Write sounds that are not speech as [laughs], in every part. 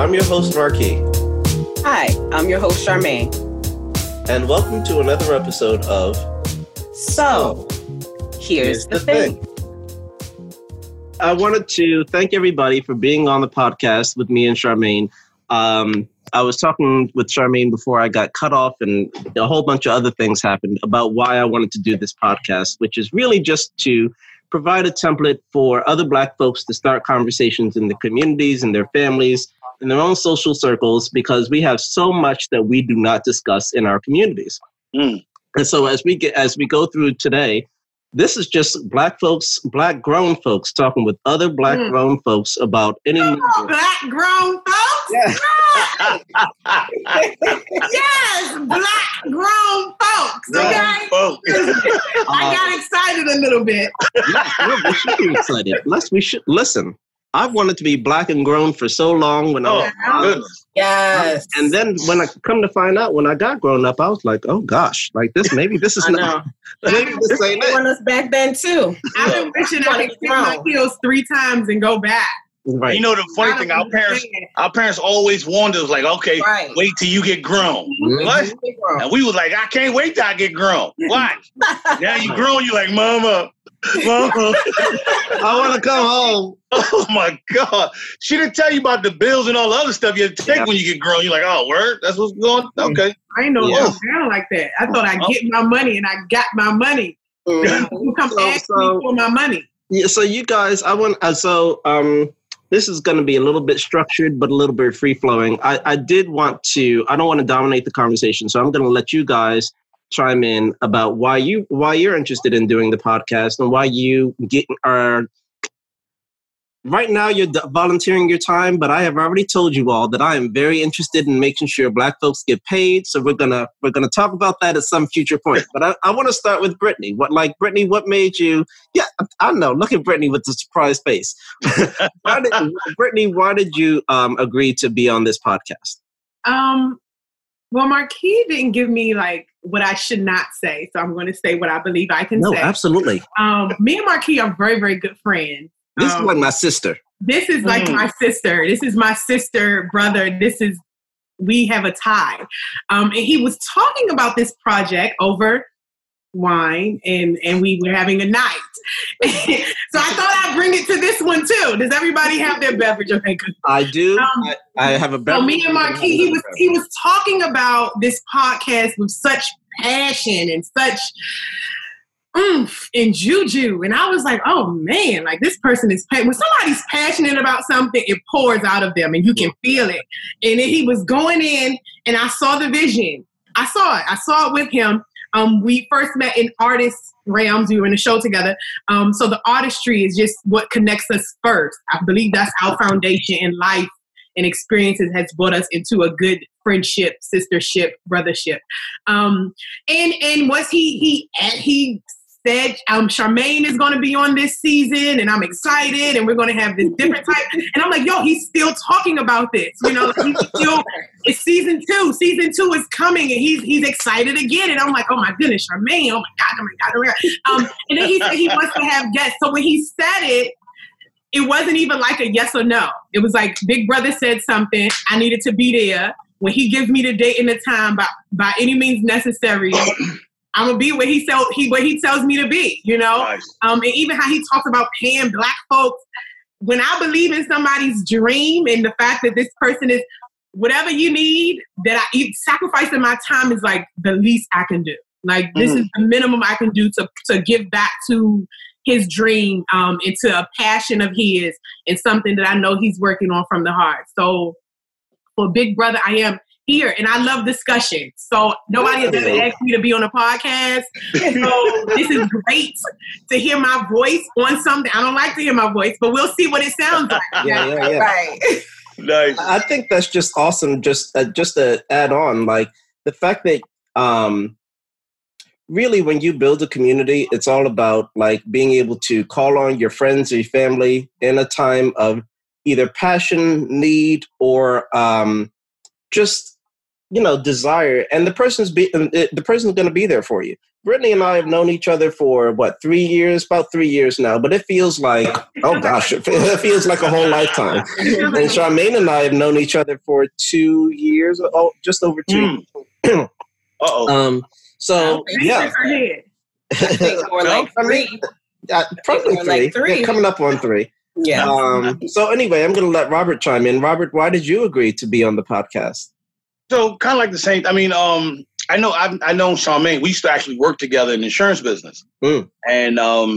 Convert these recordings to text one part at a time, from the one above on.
I'm your host, Marquis. Hi, I'm your host, Charmaine. And welcome to another episode of So, here's, the, thing. I wanted to thank everybody for being on the podcast with me and Charmaine. Um, I was talking with Charmaine before I got cut off, and a whole bunch of other things happened about why I wanted to do this podcast, which is really just to provide a template for other Black folks to start conversations in the communities and their families in their own social circles because we have so much that we do not discuss in our communities. Mm. And so as we get as we go through today, this is just black folks, black grown folks talking with other black Mm. grown folks about any Oh, black grown folks. yes, black grown folks. Okay. Oh, [laughs] I got excited a little bit. yeah, yeah, we should be excited. Let's we should listen. I've wanted to be black and grown for so long when I was oh goodness. Yes. and then when I come to find out when I got grown up, I was like, oh gosh, like this maybe this is I not know. [laughs] maybe this ain't They it. want us back then too. I've been wishing I could kick my heels three times and go back. Right. You know the funny thing, our parents, our parents always warned us like, okay, Right. wait till you get grown. Mhm. What? And we was like, I can't wait till I get grown. Why? [laughs] now you grown, you like, mama, mama. I want to come home. oh my God. She didn't tell you about the bills and all the other stuff you have to take Yeah. when you get grown. You're like, oh, word? That's what's going on? Okay. I ain't know it Yeah. was down like that. I thought I get my money and I got my money. You come So- ask so- me for my money. Yeah, so you guys, I want uh, so um this is going to be a little bit structured but a little bit free flowing. I I did want to I don't want to dominate the conversation, so I'm going to let you guys chime in about why you why you're interested in doing the podcast and why you get are Right now, you're volunteering your time, but I have already told you all that I am very interested in making sure Black folks get paid. So we're gonna we're gonna talk about that at some future point. But I, I want to start with Brittany. What like Brittany? What made you? Yeah, I know. Look at Brittany with the surprise face. [laughs] why did, Brittany, why did you um, agree to be on this podcast? Um, well, Marquis didn't give me like what I should not say, so I'm going to say what I believe I can No, say. No, absolutely. Um, me and Marquis are very, very good friends. This Um, is like my sister. This is like Mm. my sister. This is my sister, brother. This is, we have a tie. Um, and he was talking about this project over wine and and we were having a night. [laughs] so I thought I'd bring it to this one too. Does everybody have their beverage? Okay, good. I do. um, I, I have a So me and Marquis, he was he was talking about this podcast with such passion and such oomph and juju, and I was like, oh man, like this person is pa- when somebody's passionate about something, it pours out of them, and you can feel it. And then he was going in, and I saw the vision. I saw it. I saw it with him. Um, we first met in artist realms. We were in a show together. Um, so the artistry is just what connects us first. I believe that's our foundation in life and experiences has brought us into a good friendship, sistership, brothership. Um, and and was he he he said um Charmaine is going to be on this season, and I'm excited, and we're going to have this different type. And I'm like, yo, he's still talking about this. You know, he's still. It's season two. Season two is coming, and he's he's excited again. And I'm like, oh my goodness, Charmaine. Oh my god. Oh my god. Oh my god. Um, and then he said he wants to have guests. So when he said it, it wasn't even like a yes or no. It was like Big Brother said something. I needed to be there. When he gives me the date and the time by by any means necessary, I'm gonna be where he tell he where he tells me to be. You know, Nice. um, and even how he talks about paying black folks. When I believe in somebody's dream and the fact that this person is whatever you need, that I sacrificing my time is like the least I can do. Like this is the minimum I can do to to give back to his dream um, into a passion of his and something that I know he's working on from the heart. So for Big Brother, I am here and I love discussion. So nobody has ever asked me to be on a podcast. So this is great to hear my voice on something. I don't like to hear my voice, but we'll see what it sounds like. [laughs] Yeah, yeah, yeah. Right. Nice. I think that's just awesome. Just uh, just to add on, like the fact that um, really when you build a community, it's all about like being able to call on your friends or your family in a time of either passion, need, or um, just you know desire and the person's be the person's going to be there for you brittany and i have known each other for what three years about three years now but it feels like oh gosh it feels like a whole lifetime and [laughs] charmaine and i have known each other for two years oh just over two [clears throat] mm. oh um so yeah [laughs] more like three. Uh, probably three. Like three. Yeah, coming up on three. Yeah. Um, so anyway, I'm going to let Robert chime in. Robert, why did you agree to be on the podcast? So kind of like the same. I mean, um, I know I've I know Charmaine. We used to actually work together in the insurance business, mm. and um,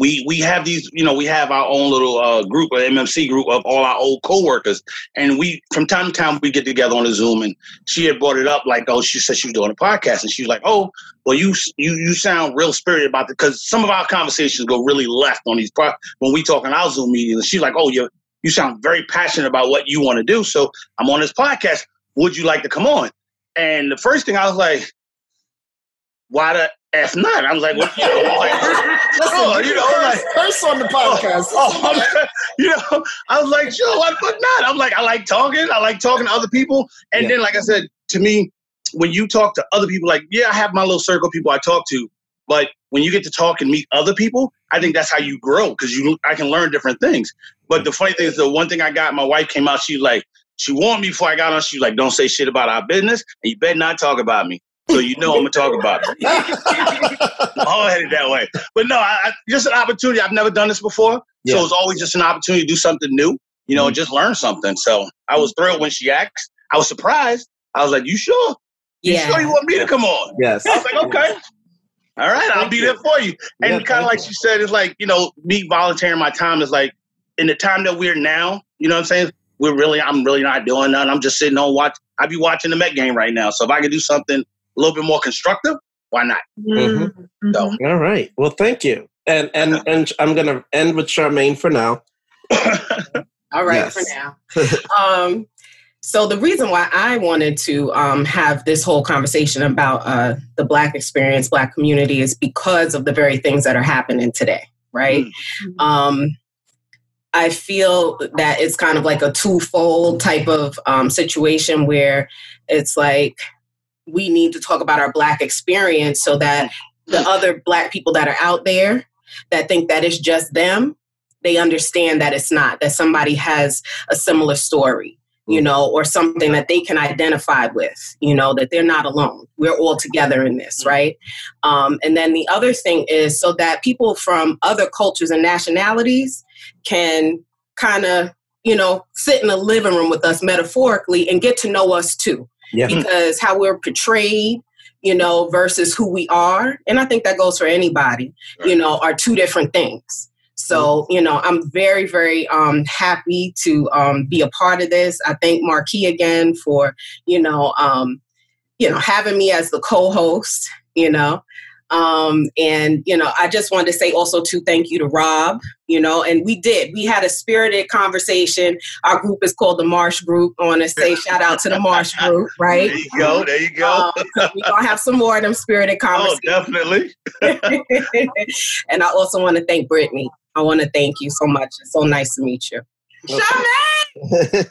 we we have these. You know, we have our own little uh, group, an MMC group of all our old coworkers, and we from time to time we get together on a Zoom. And she had brought it up like, oh, she said she was doing a podcast, and she was like, oh, well, you you you sound real spirited about it because some of our conversations go really left on these pro- when we talk on our Zoom meetings. And she's like, oh, you you sound very passionate about what you want to do. So I'm on this podcast would you like to come on? And the first thing I was like, why the F not? I was like, what? You know, like, [laughs] Listen, oh, you know, like, first on the oh, podcast. Oh, oh [laughs] you know, I was like, sure, why the fuck not? I'm like, I like talking. I like talking to other people. And yeah. then, like I said, to me, when you talk to other people, like, yeah, I have my little circle of people I talk to, but when you get to talk and meet other people, I think that's how you grow because you I can learn different things. But the funny thing is, the one thing I got, my wife came out, she like, she warned me before I got on. She was like, "Don't say shit about our business, and you better not talk about me." So you know I'm gonna talk about it. [laughs] I'm all headed that way, but no, I, I, just an opportunity. I've never done this before, yeah. so it's always just an opportunity to do something new. You know, mm-hmm. just learn something. So I was thrilled when she asked. I was surprised. I was like, "You sure? You yeah. sure you want me to come on?" Yes. I was like, "Okay." All right, I'll be there for you. And yeah, kind of like you. she said, it's like, you know, me volunteering my time is like in the time that we're now, you know what I'm saying? We're really, I'm really not doing nothing. I'm just sitting on watch. I'd be watching the Met game right now. So if I could do something a little bit more constructive, why not? Mm-hmm. mm-hmm. So. All right. Well, thank you. And and and I'm gonna end with Charmaine for now. [laughs] All right, yes. for now. [laughs] um, so the reason why I wanted to um, have this whole conversation about uh, the Black experience, Black community, is because of the very things that are happening today, right? Mm-hmm. Um, I feel that it's kind of like a twofold type of um, situation where it's like we need to talk about our Black experience so that the other Black people that are out there that think that it's just them, they understand that it's not, that somebody has a similar story you know, or something that they can identify with, you know, that they're not alone. We're all together in this, right? Um, and then the other thing is so that people from other cultures and nationalities can kind of, you know, sit in a living room with us metaphorically and get to know us too. Yeah. Because how we're portrayed, you know, versus who we are, and I think that goes for anybody, you know, are two different things. So, you know, I'm very, very um, happy to um, be a part of this. I thank Marquis again for, you know, um, you know, having me as the co-host, you know. Um, and you know, I just wanted to say also to thank you to Rob, you know, and we did. We had a spirited conversation. Our group is called the Marsh Group. I want to say shout out to the Marsh Group, [laughs] right? There you go. There you go. Um, we're gonna have some more of them spirited conversations. [laughs] Oh, definitely. [laughs] and I also want to thank Brittany. I want to thank you so much. It's so nice to meet you. Okay. Charmaine!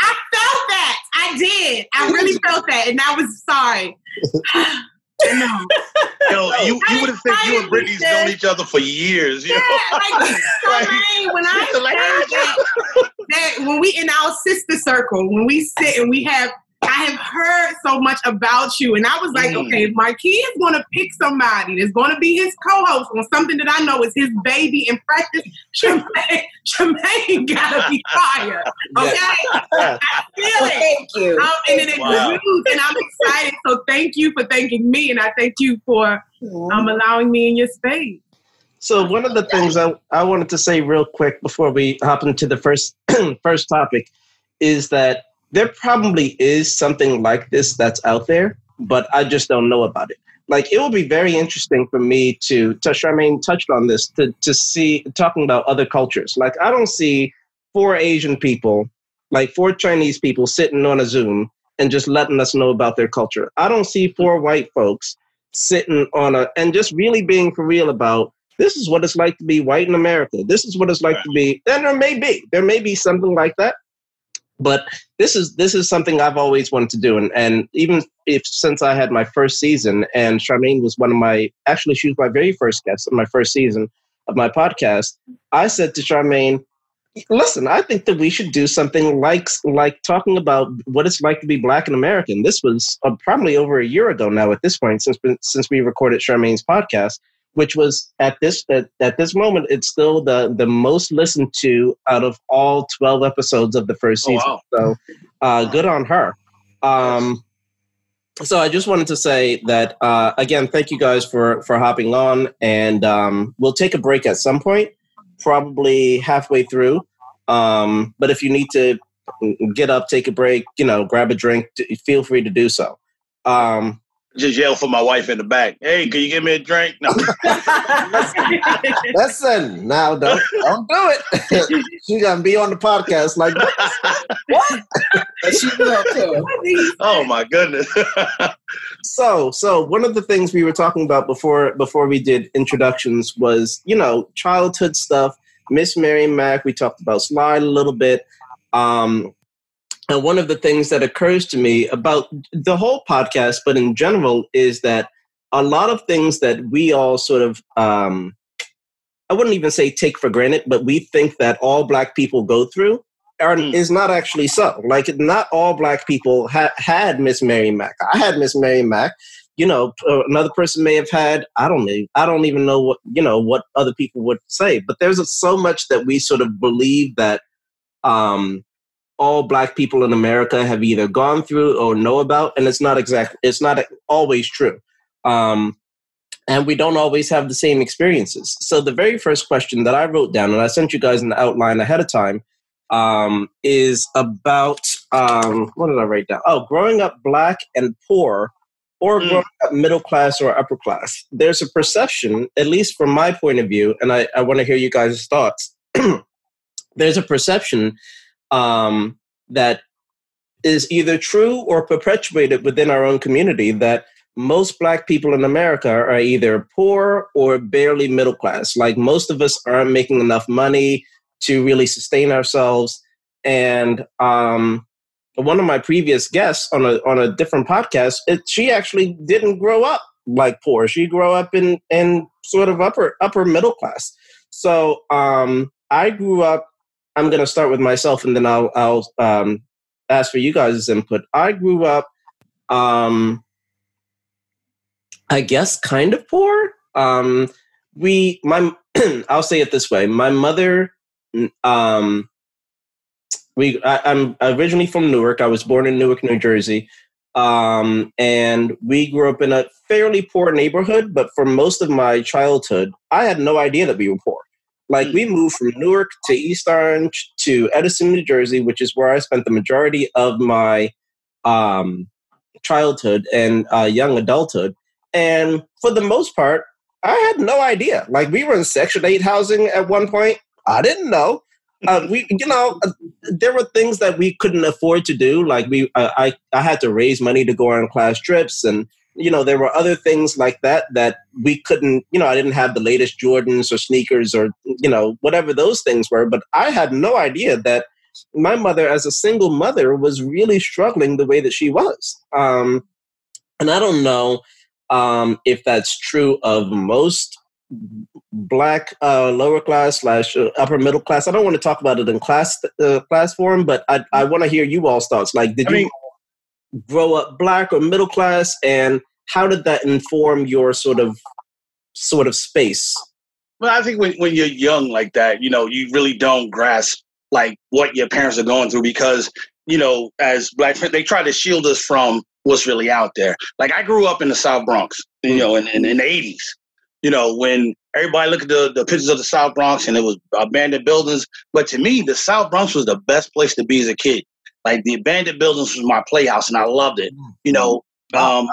I felt that. I did. I really felt that. And I was sorry. No. Yo, you, you would have think you and Brittany's known each other for years. You yeah, know? like, [laughs] Charmaine, when I like, ah, that, that, when we in our sister circle, when we sit and we have I have heard so much about you. And I was like, mm. okay, if Marquis is going to pick somebody that's going to be his co host on something that I know is his baby in practice, [laughs] Charmaine, Charmaine got to be fired. [laughs] Okay? [laughs] I feel it. Thank you. Um, and it wow. and I'm excited. So thank you for thanking me. And I thank you for um, allowing me in your space. So one of the things I, I wanted to say real quick before we hop into the first [clears throat] first topic is that there probably is something like this that's out there, but I just don't know about it. Like it will be very interesting for me to, to Charmaine touched on this, to, to see talking about other cultures. Like I don't see four Asian people, like four Chinese people sitting on a Zoom and just letting us know about their culture. I don't see four white folks sitting on a and just really being for real about this is what it's like to be white in America. This is what it's like to be. And there may be, there may be something like that, but this is this is something I've always wanted to do, and and even if since I had my first season, and Charmaine was one of my actually she was my very first guest in my first season of my podcast. I said to Charmaine, "Listen, I think that we should do something like like talking about what it's like to be Black and American." This was uh, probably over a year ago now. At this point, since since we recorded Charmaine's podcast, which was at this at, at this moment it's still the the most listened to out of all 12 episodes of the first season. oh, wow. so uh, good on her. Um, so i just wanted to say that uh, again thank you guys for for hopping on and um, we'll take a break at some point probably halfway through. Um, but if you need to get up take a break you know grab a drink feel free to do so. Um, just yell for my wife in the back. Hey, can you give me a drink? No. [laughs] Listen, now don't don't do it. [laughs] She's gonna be on the podcast like [laughs] what? she will too. Oh my goodness. so so one of the things we were talking about before before we did introductions was, you know, childhood stuff. Miss Mary Mack, we talked about Slide a little bit. Um, and one of the things that occurs to me about the whole podcast, but in general, is that a lot of things that we all sort of, um, I wouldn't even say take for granted, but we think that all Black people go through are, mm. is not actually so. Like, not all Black people ha- had Miss Mary Mack. I had Miss Mary Mack. You know, another person may have had. I don't know. I don't even know what you know what other people would say. But there's a, so much that we sort of believe that um, all black people in America have either gone through or know about, and it's not exactly it's not always true. Um, and we don't always have the same experiences. So the very first question that I wrote down, and I sent you guys an outline ahead of time, um, is about um, what did I write down? Oh, growing up black and poor, or mm. growing up middle class or upper class. There's a perception, at least from my point of view, and I, I want to hear you guys' thoughts. [clears throat] there's a perception um, that is either true or perpetuated within our own community that most black people in America are either poor or barely middle class. Like most of us aren't making enough money to really sustain ourselves. And um, one of my previous guests on a on a different podcast, it, she actually didn't grow up like poor. She grew up in in sort of upper upper middle class. So um, I grew up I'm going to start with myself, and then I'll I'll um, ask for you guys' input. I grew up, um, I guess, kind of poor. Um, we, my, [clears throat] I'll say it this way: my mother, um, we, I, I'm originally from Newark. I was born in Newark, New Jersey. Um, and we grew up in a fairly poor neighborhood, but for most of my childhood, I had no idea that we were poor. Like we moved from Newark to East Orange to Edison, New Jersey, which is where I spent the majority of my um, childhood and uh, young adulthood. And for the most part, I had no idea. Like we were in Section Eight housing at one point. I didn't know. Uh, we, you know, uh, there were things that we couldn't afford to do. Like we, uh, I, I had to raise money to go on class trips, and you know, there were other things like that that we couldn't, you know, I didn't have the latest Jordans or sneakers or, you know, whatever those things were. But I had no idea that my mother, as a single mother, was really struggling the way that she was. Um, and I don't know um, if that's true of most black uh, lower class slash uh, upper middle class. I don't want to talk about it in class uh, class form, but I, I want to hear you all's thoughts. Like, did I you mean, grow up black or middle class, and how did that inform your sort of sort of space? Well, I think when, when you're young like that, you know, you really don't grasp like what your parents are going through because, you know, as black they try to shield us from what's really out there. Like I grew up in the South Bronx, you know, in, in, in the 80s. You know, when everybody looked at the, the pictures of the South Bronx and it was abandoned buildings. But to me, the South Bronx was the best place to be as a kid. Like the abandoned buildings was my playhouse and I loved it. Mm. You know, um,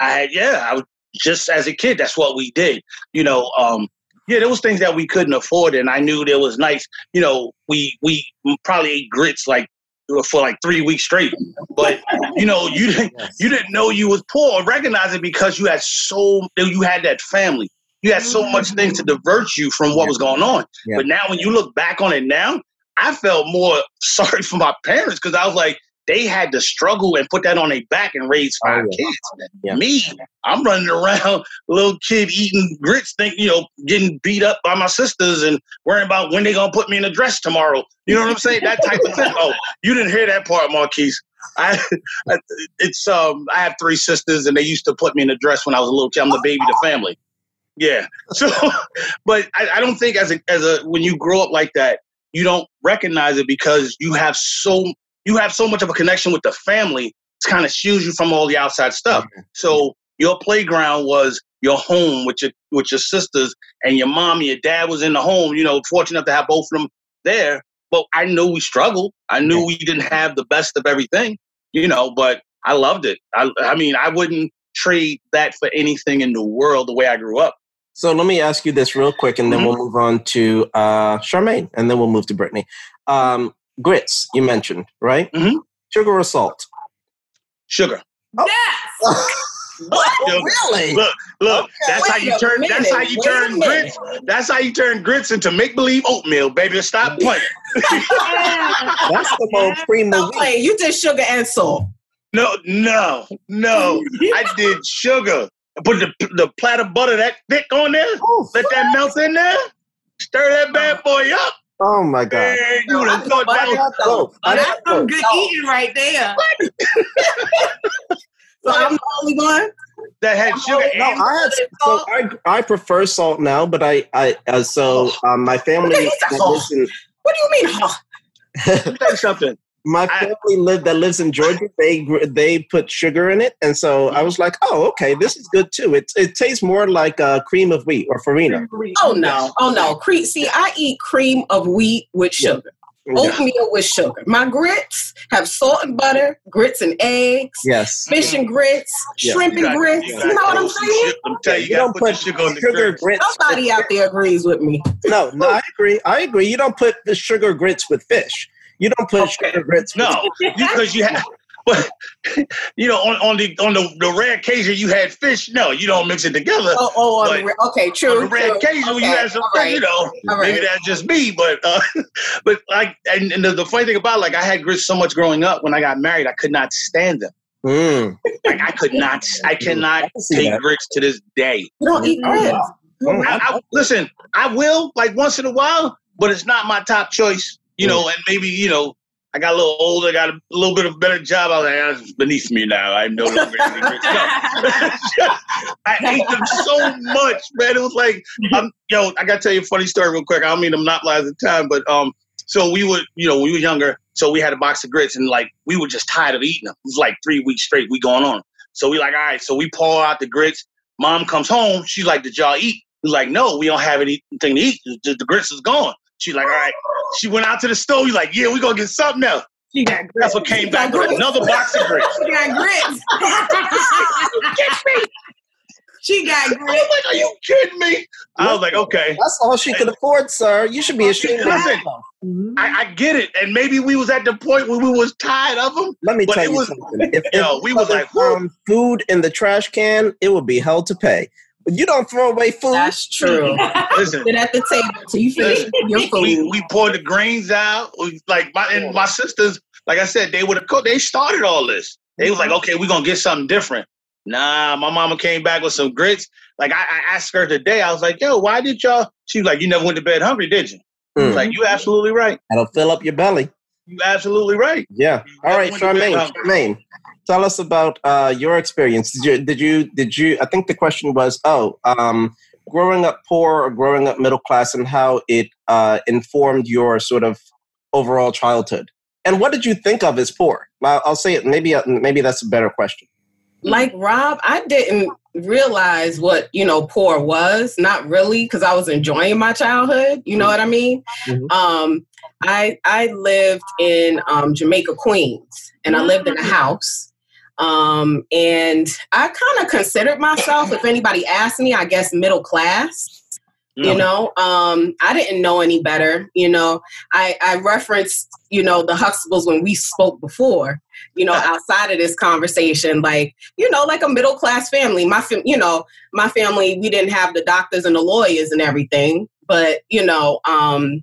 I had, yeah, I was just as a kid, that's what we did. You know, um, yeah, there was things that we couldn't afford, and I knew there was nice. You know, we we probably ate grits like for like three weeks straight. But you know, you didn't yes. you didn't know you was poor or recognize it because you had so you had that family. You had so much things to divert you from what was going on. Yeah. But now, when you look back on it now, I felt more [laughs] sorry for my parents because I was like, they had to struggle and put that on their back and raise oh, five oh, yeah. kids. Yeah. Me, I'm running around, [laughs] little kid eating grits, think you know, getting beat up by my sisters and worrying about when they gonna put me in a dress tomorrow. You know what I'm saying? That type of thing. Oh, you didn't hear that part, Marquise. I, [laughs] it's um, I have three sisters, and they used to put me in a dress when I was a little kid. I'm the baby of the family. Yeah. [laughs] So, but I, I don't think as a as a when you grow up like that, you don't recognize it because you have so you have so much of a connection with the family. It kind of shields you from all the outside stuff. Okay. So your playground was your home with your with your sisters and your mom and your dad was in the home. You know, fortunate enough to have both of them there. But I knew we struggled. I knew we didn't have the best of everything. You know, but I loved it. I, I mean, I wouldn't trade that for anything in the world. The way I grew up. So let me ask you this real quick, and then mm-hmm. we'll move on to uh, Charmaine, and then we'll move to Brittany. Um, grits, you mentioned, right? Mm-hmm. Sugar or salt? Sugar. Oh. Yes. [laughs] What? really? Look, look. Okay. That's, how you turn. That's how you turn grits. That's how you turn grits into make believe oatmeal, baby. Stop playing. [laughs] that's the most cream of wheat. You did sugar and salt. No, no, no. [laughs] I did sugar. Put the the plate of butter that thick on there. Ooh, Let that melt in there. Stir that bad boy up. Oh my god! Man, you would have thought that was oh, that's some good no. eating right there. [laughs] so I'm the only one that had sugar. No, I had. So I, I prefer salt now, but I I uh, so um, my family. what do you mean? [laughs] Let me tell you something my family live that lives in Georgia. They they put sugar in it, and so I was like, "Oh, okay, this is good too." It it tastes more like uh, cream of wheat or farina. Oh no, oh no, cream. See, I eat cream of wheat with sugar. Yeah. Oatmeal with sugar. My grits have salt and butter, grits and eggs. Yes. Fish and grits, yeah. shrimp and grits. You, you know what I'm saying? I'm telling you, you, don't put, sugar on the sugar grits. Nobody out there agrees with me. No, no, I agree. I agree. You don't put the sugar grits with fish. You don't put okay. sugar grits. No, because you have. But [laughs] you know, on, on the on the, the rare occasion you had fish, no, you don't mix it together. Oh, oh the, okay, true. On the rare true. occasion okay. you had some fish, right. you know, maybe that's just me. But uh, [laughs] but like, and, and the, the, funny thing about like I had grits so much growing up. When I got married, I could not stand them. Mm. Like I could not, I cannot I take that. grits to this day. You don't eat grits. Mm. I, I, listen, I will like once in a while, but it's not my top choice. You know, and maybe you know I got a little older, I got a little bit of a better job. I was like, that's beneath me now. I'm no longer in [laughs] no. [laughs] I ate them so much, man. It was like, I'm, yo, I got to tell you a funny story real quick. I don't mean to monopolize the time, but um, so we would, you know, we were younger, so we had a box of grits and like we were just tired of eating them. It was like three weeks straight, we going on. So we like, all right, so we pour out the grits. Mom comes home, she's like, did y'all eat? We like, no, we don't have anything to eat. The, the grits is gone. She's like, all right. She went out to the store. He's like, yeah, we gonna get something else. She got grits. That's what came she back with another box of grits. She got grits. [laughs] Get me. She got grits. I was like, are you kidding me? I was like, okay. That's all she could afford, sir. You should be ashamed Listen, of I, I, get it. And maybe we was at the point where we was tired of them. Let me tell you was, something. If, yo, we was like, um, food in the trash can, it would be hell to pay. You don't throw away food. That's true. Listen, sit at the table till you finish your food. We, we poured the grains out. Like my and my sisters, like I said, they would have cooked. They started all this. They was like, okay, we're gonna get something different. Nah, my mama came back with some grits. Like I, I asked her today, I was like, yo, why did y'all? She was like, you never went to bed hungry, did you? Mm. like, you absolutely right. That'll fill up your belly. You absolutely right. Yeah. You All right, Charmaine. Charmaine tell us about uh, your experience. Did you, did you, did you, I think the question was, oh, um, growing up poor or growing up middle class and how it uh, informed your sort of overall childhood. And what did you think of as poor? I'll, I'll say it, maybe, uh, maybe that's a better question. Like Rob, I didn't realize what, you know, poor was, not really, because I was enjoying my childhood. You know what I mean? Mm-hmm. Um, I, I lived in um, Jamaica, Queens, and I lived in a house um, and I kind of considered myself, if anybody asked me, I guess middle class. You know, um, I didn't know any better. You know, I, I referenced, you know, the Huxtables when we spoke before, you know, outside of this conversation, like, you know, like a middle class family. My, fam- you know, my family, we didn't have the doctors and the lawyers and everything, but, you know, um,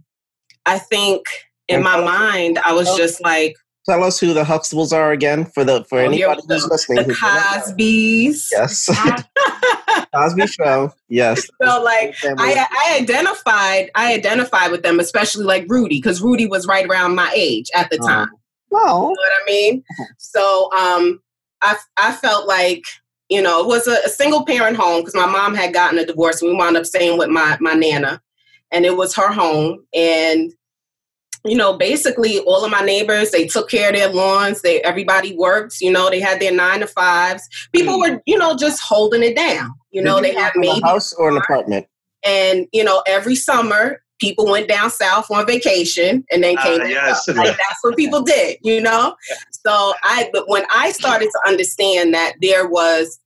I think in my mind, I was just like, tell us who the Huxtables are again for the for oh, anybody who's listening. The Cosbys. Yes. [laughs] Cosby Show. Yes. [laughs] So like I, I identified I identified with them, especially like Rudy, because Rudy was right around my age at the uh-huh. time. well, you know what I mean. [laughs] So um, I I felt like you know it was a, a single parent home because my mom had gotten a divorce and we wound up staying with my my nana, and it was her home and you know, basically all of my neighbors, they took care of their lawns. They everybody worked, you know, they had their nine to fives. People mm. were, you know, just holding it down. You know, they had maybe a house or an apartment. And, you know, every summer people went down south on vacation and then came uh, yes. like that's what people did, you know? [laughs] So I but when I started to understand that there was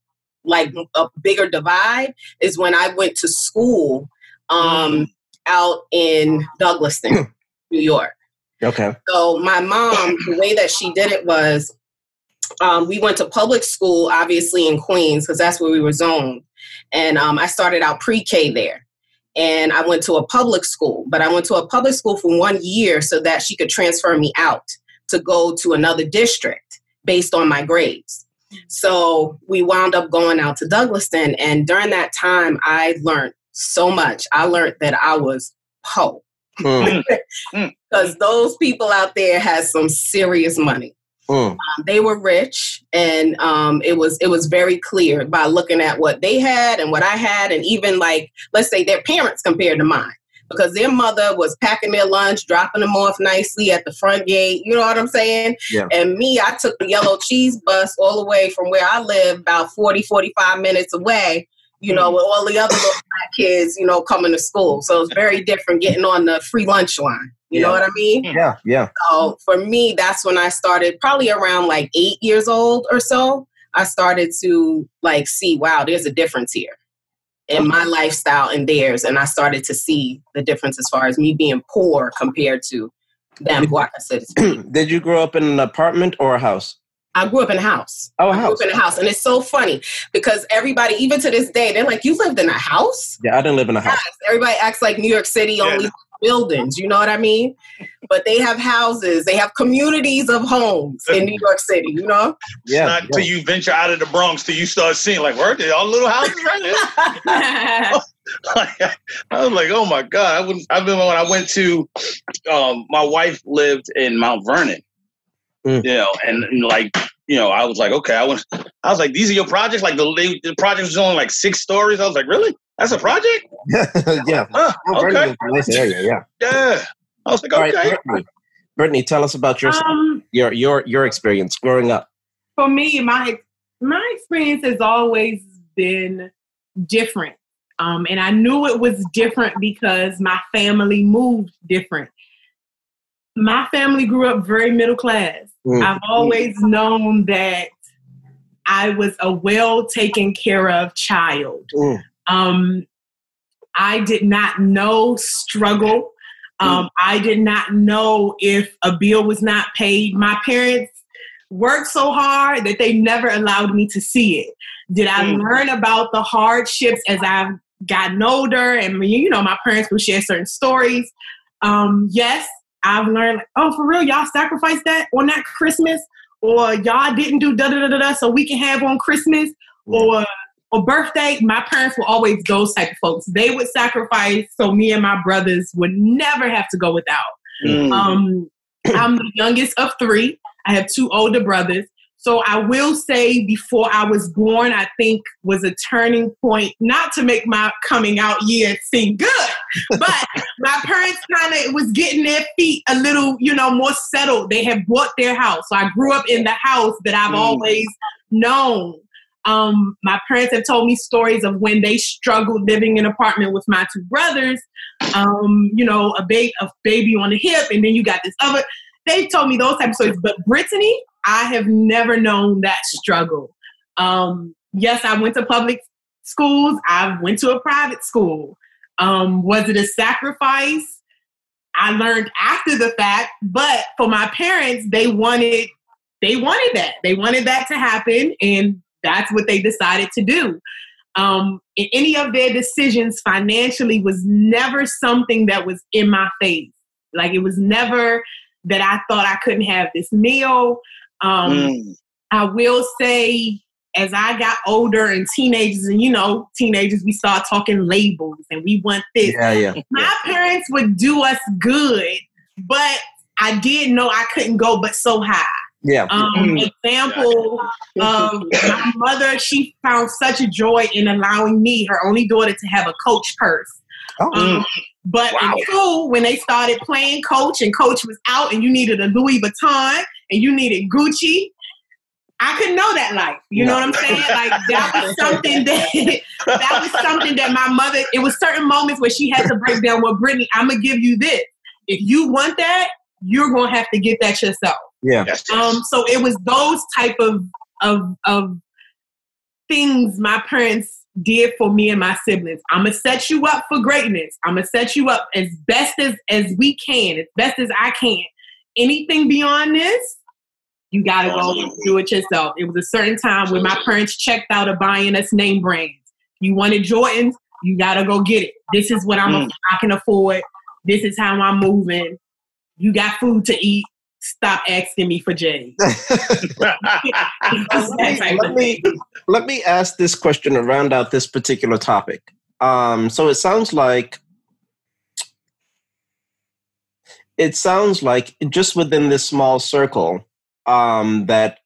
like a bigger divide is when I went to school um mm. out in Douglaston. New York. Okay. So my mom, the way that she did it was um, we went to public school, obviously in Queens, because that's where we were zoned. And um, I started out pre K there. And I went to a public school, but I went to a public school for one year so that she could transfer me out to go to another district based on my grades. So we wound up going out to Douglaston. And during that time, I learned so much. I learned that I was po. Because mm. [laughs] those people out there had some serious money. Mm. Um, they were rich, and um, it was it was very clear by looking at what they had and what I had, and even like let's say their parents compared to mine, because their mother was packing their lunch, dropping them off nicely at the front gate. You know what I'm saying? Yeah. And me, I took the yellow cheese bus all the way from where I live, about 40, 45 minutes away, you know, with all the other little black kids, you know, coming to school. So it's very different getting on the free lunch line. You yeah. know what I mean? Yeah, yeah. So for me, that's when I started, probably around like eight years old or so. I started to like see, wow, there's a difference here in my lifestyle and theirs. And I started to see the difference as far as me being poor compared to them who I [clears throat] Did you grow up in an apartment or a house? I grew up in a house. Oh, a house. I grew up in a house. And it's so funny because everybody, even to this day, they're like, You lived in a house? Yeah, I didn't live in a house. Yes. Everybody acts like New York City yeah. only buildings, you know what I mean? But they have houses, they have communities of homes in New York City, you know? Yeah. not until you venture out of the Bronx till you start seeing, like, where are they all little houses right there? [laughs] [laughs] I was like, oh my God. I, wouldn't, I remember when I went to, um, my wife lived in Mount Vernon. Mm. You know, and, and, like you know, I was like, okay, I was, I was like, these are your projects. Like the the project was only like six stories. I was like, really? That's a project? yeah, [laughs] yeah. Huh, okay. Nice area, yeah. Yeah. I was like, okay. Right, Brittany, Brittany, tell us about your um, your your your experience growing up. For me, my my experience has always been different. Um, and I knew it was different because my family moved different my family grew up very middle class. Mm. I've always known that I was a well taken care of child. Mm. Um, I did not know struggle. Um, mm. I did not know if a bill was not paid. My parents worked so hard that they never allowed me to see it. Did I mm. learn about the hardships as I've gotten older? And you know, my parents would share certain stories. Um, yes, I've learned, oh, for real, y'all sacrifice that on that Christmas, or y'all didn't do da da da da so we can have on Christmas, or or birthday. My parents were always those type of folks. They would sacrifice so me and my brothers would never have to go without. Mm. Um, I'm the youngest of three. I have two older brothers. So I will say before I was born, I think was a turning point, not to make my coming out year seem good, but [laughs] my parents kind of was getting their feet a little, you know, more settled. They had bought their house. So I grew up in the house that I've mm. always known. Um, my parents have told me stories of when they struggled living in an apartment with my two brothers. Um, you know, a, ba- a baby on the hip, and then you got this other. They've told me those type of stories. But Brittany, I have never known that struggle. Um, yes, I went to public schools. I went to a private school. Um, was it a sacrifice? I learned after the fact, but for my parents, they wanted they wanted that. They wanted that to happen, and that's what they decided to do. Um, any of their decisions financially was never something that was in my face. Like it was never that I thought I couldn't have this meal. Um, mm. I will say, as I got older and teenagers, and you know, teenagers, we start talking labels and we want this. Yeah, yeah. My parents would do us good, but I did know I couldn't go but so high. Yeah. Um, mm. example of my mother, she found such a joy in allowing me, her only daughter, to have a coach purse. Oh. Um, but wow. in school, when they started playing coach and coach was out and you needed a Louis Vuitton and you needed Gucci, I couldn't know that life. You no. know what I'm saying? Like [laughs] that was something that [laughs] that was something that my mother. It was certain moments where she had to break down. Well, Brittany, I'm gonna give you this. If you want that, you're gonna have to get that yourself. Yeah. Um. So it was those type of of of things my parents did for me and my siblings. I'm gonna set you up for greatness. I'm gonna set you up as best as as we can, as best as I can. Anything beyond this, you gotta go do it yourself. It was a certain time when my parents checked out of buying us name brands. You wanted Jordans, you gotta go get it. This is what I'm mm. I can afford. This is how I'm moving. You got food to eat stop asking me for Jay. [laughs] [laughs] let, me, let me ask this question to round out this particular topic. Um, so it sounds like it sounds like just within this small circle um, that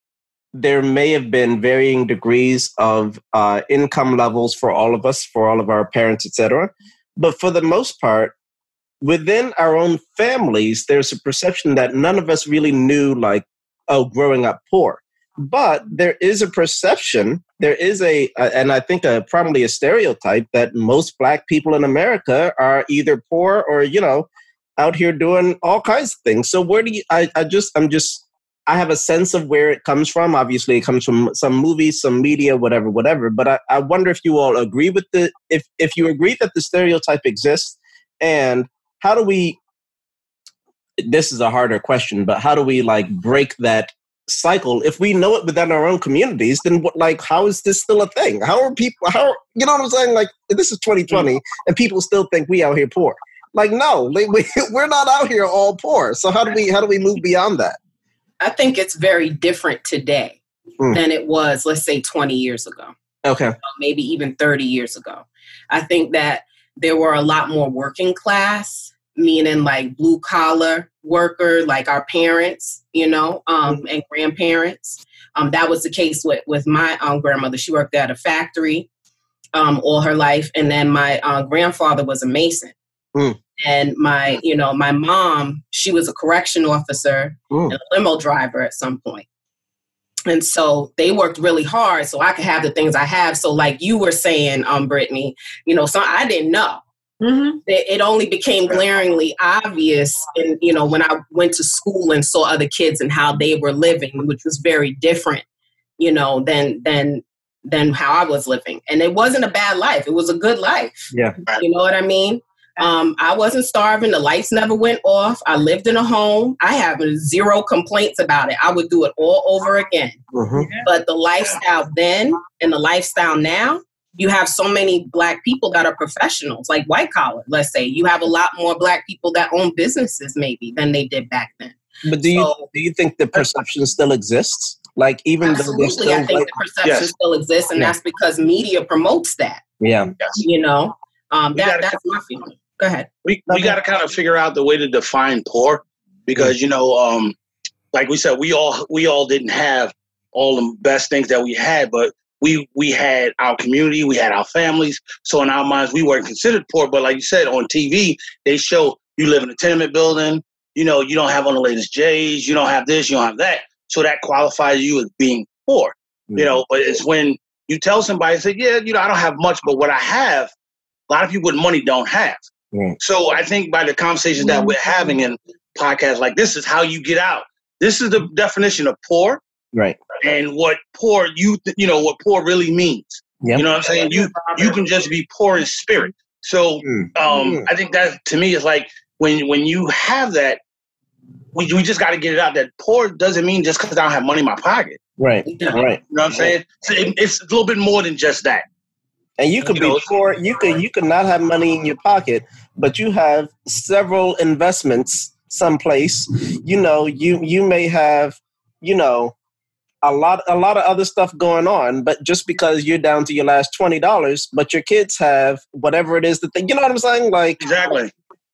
there may have been varying degrees of uh, income levels for all of us, for all of our parents, etc. But for the most part, within our own families, there's a perception that none of us really knew, like, oh, growing up poor. But there is a perception, there is a, and I think a, probably a stereotype that most black people in America are either poor or, you know, out here doing all kinds of things. So where do you, I, I just, I'm just, I have a sense of where it comes from. Obviously, it comes from some movies, some media, whatever, whatever. But I, I wonder if you all agree with the, if, if you agree that the stereotype exists and how do we this is a harder question but how do we like break that cycle? If we know it within our own communities then what like how is this still a thing? How are people how you know what i'm saying? Like this is 2020 mm. and people still think we out here poor. Like no like, we, [laughs] we're not out here all poor. So how do we how do we move beyond that? I think it's very different today mm. than it was let's say 20 years ago. Okay. Maybe even 30 years ago. I think that there were a lot more working class, meaning like blue collar worker, like our parents, you know, um, mm-hmm. and grandparents. Um, that was the case with with my um, grandmother. She worked at a factory um, all her life, and then my uh, grandfather was a mason. Mm. And my, you know, my mom, she was a correction officer mm. and a limo driver at some point. And so they worked really hard so I could have the things I have. So, like you were saying, um, Brittany, you know, so I didn't know. Mm-hmm. It, it, only became glaringly obvious, and you know, when I went to school and saw other kids and how they were living, which was very different, you know, than than than how I was living. And it wasn't a bad life; it was a good life. Yeah, you know what I mean. Um, I wasn't starving. The lights never went off. I lived in a home. I have zero complaints about it. I would do it all over again. Mm-hmm. But the lifestyle then and the lifestyle now, you have so many black people that are professionals, like white collar, let's say. You have a lot more black people that own businesses maybe than they did back then. But do you so, do you think the perception still exists? Like even absolutely, though still I think the perception yes. still exists, and yeah. that's because media promotes that. Yeah, you know, um, that that's my feeling. Go ahead. We we got to kind of figure out the way to define poor because you know, um, like we said, we all we all didn't have all the best things that we had, but we we had our community, we had our families. So in our minds, we weren't considered poor. But like you said, on TV, they show you live in a tenement building. You know, you don't have on the latest J's. You don't have this. You don't have that. So that qualifies you as being poor. Mm-hmm. You know, but it's when you tell somebody, say, yeah, you know, I don't have much, but what I have, a lot of people with money don't have. Mm. So I think by the conversations that we're having in podcasts like this is how you get out. This is the definition of poor. Right. And what poor you th- you know what poor really means. Yep. You know what I'm saying? You you can just be poor in spirit. So mm. um, mm. I think that to me is like when when you have that, we, we just got to get it out. That poor doesn't mean just because I don't have money in my pocket. Right. You know, right. You know what I'm saying? So it, it's a little bit more than just that. And you could you be know, poor. You could you could not have money in your pocket, but you have several investments someplace, you know, you you may have, you know, a lot a lot of other stuff going on, but just because you're down to your last twenty dollars, but your kids have whatever it is that they you know what I'm saying? Like exactly.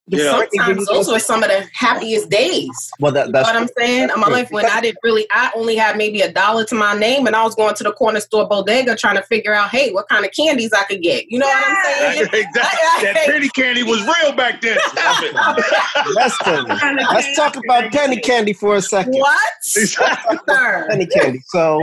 Yeah. Sometimes those were some of the happiest days. Well, that, that's you know what I'm saying. In my life, when I didn't really, I only had maybe a dollar to my name, and I was going to the corner store bodega trying to figure out, hey, what kind of candies I could get. You know what I'm saying? [laughs] exactly. that penny candy was real back then. [laughs] Listen, let's talk about penny candy for a second. What? penny candy. So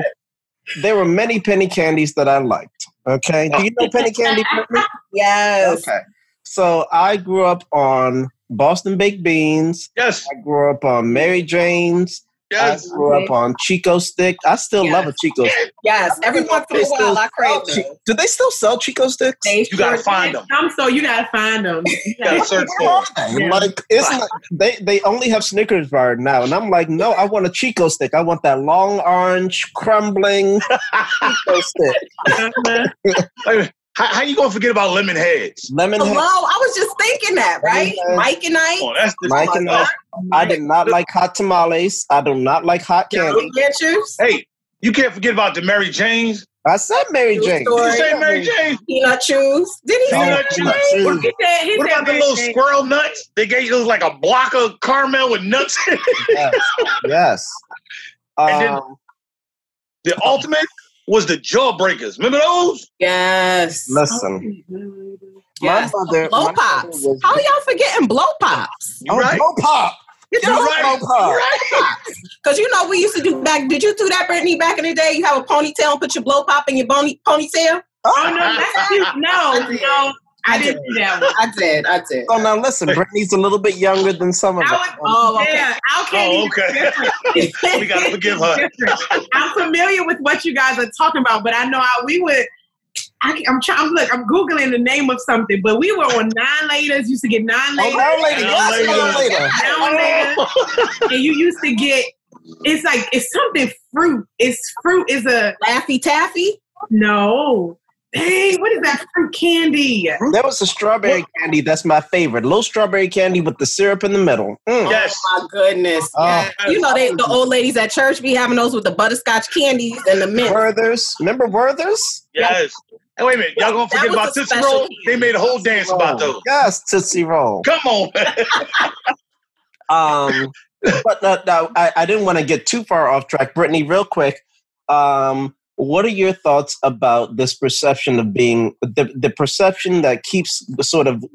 there were many penny candies that I liked. Okay, do you know penny candy? [laughs] yes. Okay. So I grew up on Boston baked beans. Yes. I grew up on Mary Jane's. Yes. I grew up on Chick-O-Stick. I still yes. love a Chick-O-Stick. Yes, every once in a while I crave them. Do they still sell Chick-O-Sticks? They you gotta find them. I'm so you gotta find them. You [laughs] gotta search for them. Like it's like they they only have Snickers bar now, and I'm like, no, I want a Chick-O-Stick. I want that long orange crumbling [laughs] Chick-O-Stick. [laughs] How, how you gonna forget about lemon heads? Lemon Hello, heads. I was just thinking that, right? Mike and I. Oh, that's Mike and Ike. I did not like hot tamales. I do not like hot candy. Hey, you can't forget about the Mary Janes. I said Mary Jane. Did you say Mary Jane? Peanut chews. Did he say peanut chews? What, he said, he what about the little Jane. squirrel nuts? They gave you like a block of caramel with nuts. yes. yes. And um, then the ultimate was the Jawbreakers. Remember those? Yes. Listen. Oh, yes. My mother, blow my pops. Was, How y'all forgetting blow pops? Oh, you oh, right? blow pop. You know, right. Blow pop. right. Because you know we used to do back. Did you do that, Brittany? Back in the day, you have a ponytail and put your blow pop in your bony, ponytail. Oh. oh no, that's cute. No, no, I, didn't do that one. I did. I did. So now listen, Brittany's a little bit younger than some of us. Oh, okay. Yeah, oh, okay. [laughs] we gotta forgive her. I'm familiar with what you guys are talking about, but I know how we would. I, am trying. To look, I'm googling the name of something, but we were on Now and Laters. Used to get Now and Laters. Oh, Now and Laters. Yes, Now and Laters. Oh. [laughs] And you used to get. It's like it's something fruit. It's fruit. Is a laffy taffy. No, Dang, what is that fruit candy? That was a strawberry candy. That's my favorite. Little strawberry candy with the syrup in the middle. Mm. Yes. Oh my goodness. Yes. You know, they, the old ladies at church be having those with the butterscotch candies and the mint. Werther's. Remember Werther's? Yes. Hey, wait a minute. Y'all gonna forget about Tootsie Roll? Candy. They made a whole dance roll. about those. Yes, Tootsie Roll. Come on. [laughs] um, but no, no I, I didn't want to get too far off track. Brittany, real quick. Um, what are your thoughts about this perception of being the, the perception that keeps sort of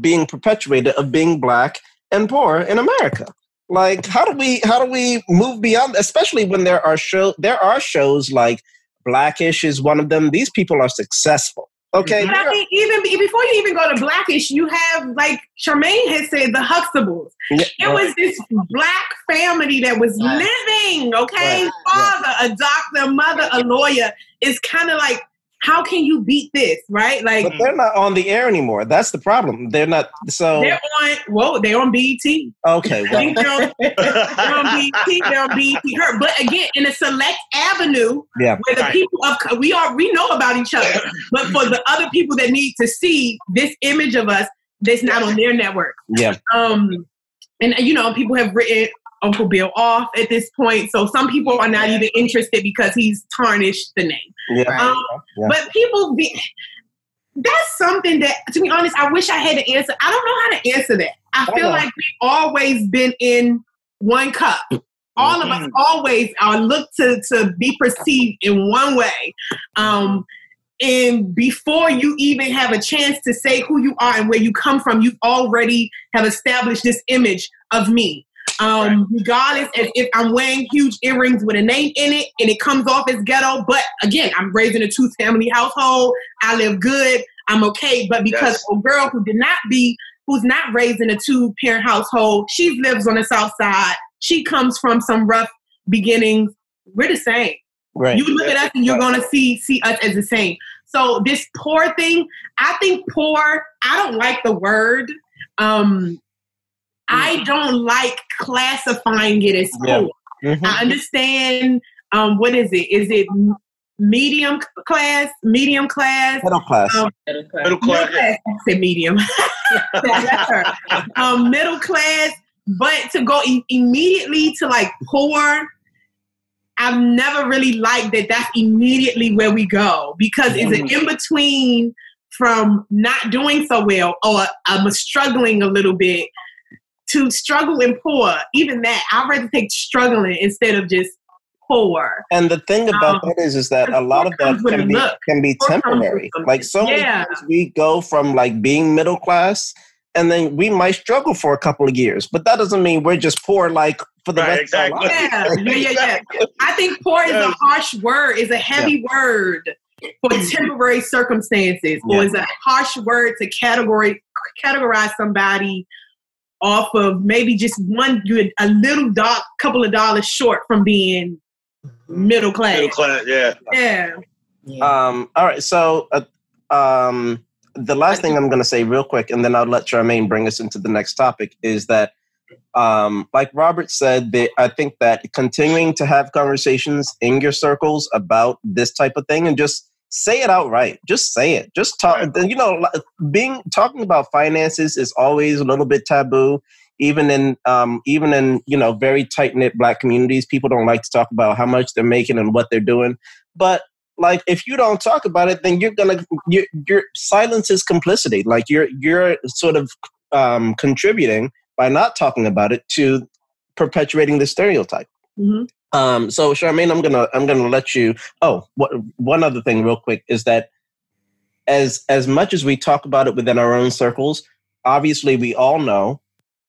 being perpetuated of being black and poor in America? Like, how do we how do we move beyond? Especially when there are show there are shows like Blackish is one of them. These people are successful. Okay. But I mean, even before you even go to Blackish, you have like Charmaine had said, the Huxtables. Yeah, it right. was this black family that was right. living. Okay, right. father, a doctor, mother, a lawyer. It's kind of like how can you beat this, right? Like, but they're not on the air anymore. That's the problem. They're not. So they're on. Whoa, they're on BET. Okay, well. they're, on, they're on BET. They're on BET. Her, but again, in a select avenue, yeah. where the people of we are we know about each other, but for the other people that need to see this image of us, that's not on their network. Yeah. Um, and you know, people have written Uncle Bill off at this point. So some people are not even interested because he's tarnished the name. Yeah. Um, yeah. But people be that's something that to be honest, I wish I had an answer. I don't know how to answer that. I feel like we've always been in one cup. All mm-hmm. of us mm-hmm. always are looked to to be perceived in one way. Um, and before you even have a chance to say who you are and where you come from, you already have established this image of me. Um, regardless if, if I'm wearing huge earrings with a name in it and it comes off as ghetto, but again, I'm raised in a two family household. I live good. I'm okay. But because yes. a girl who did not be, who's not raised in a two parent household, she lives on the south side. She comes from some rough beginnings. We're the same. Right. You look at us and you're gonna see see us as the same. So this poor thing, I think poor. I don't like the word. Um, I mm-hmm. don't like classifying it as poor. Yeah. Mm-hmm. I understand. Um, what is it? Is it medium class? Medium class? Middle class. Um, middle class. Middle class. I said medium. [laughs] um, middle class. but to go e- immediately to like poor, I've never really liked that. That's immediately where we go because it's an in between from not doing so well or I'm struggling a little bit to struggle and poor. Even that, I'd rather take struggling instead of just poor. And the thing about um, that is, is that a lot of that can be can be temporary. Like so many yeah. times we go from like being middle class and then we might struggle for a couple of years. But that doesn't mean we're just poor like for the right, rest exactly. of our life. Yeah, yeah, yeah, yeah. I think poor is a harsh word, is a heavy yeah. word for temporary circumstances, yeah. or is a harsh word to category categorize somebody off of maybe just one good, a little dark couple of dollars short from being middle class. Middle class, yeah. Yeah. Um, all right, so uh, um, the last thing I'm going to say real quick, and then I'll let Charmaine bring us into the next topic, is that, um, like Robert said, that I think that continuing to have conversations in your circles about this type of thing and just say it outright. Just say it. Just talk. Right. You know, being talking about finances is always a little bit taboo. Even in um, even in you know very tight knit black communities, people don't like to talk about how much they're making and what they're doing. But like if you don't talk about it then you're gonna your, your silence is complicity like you're you're sort of um, contributing by not talking about it to perpetuating the stereotype mm-hmm. Um, so charmaine i'm gonna i'm gonna let you oh what, one other thing real quick is that as as much as we talk about it within our own circles obviously we all know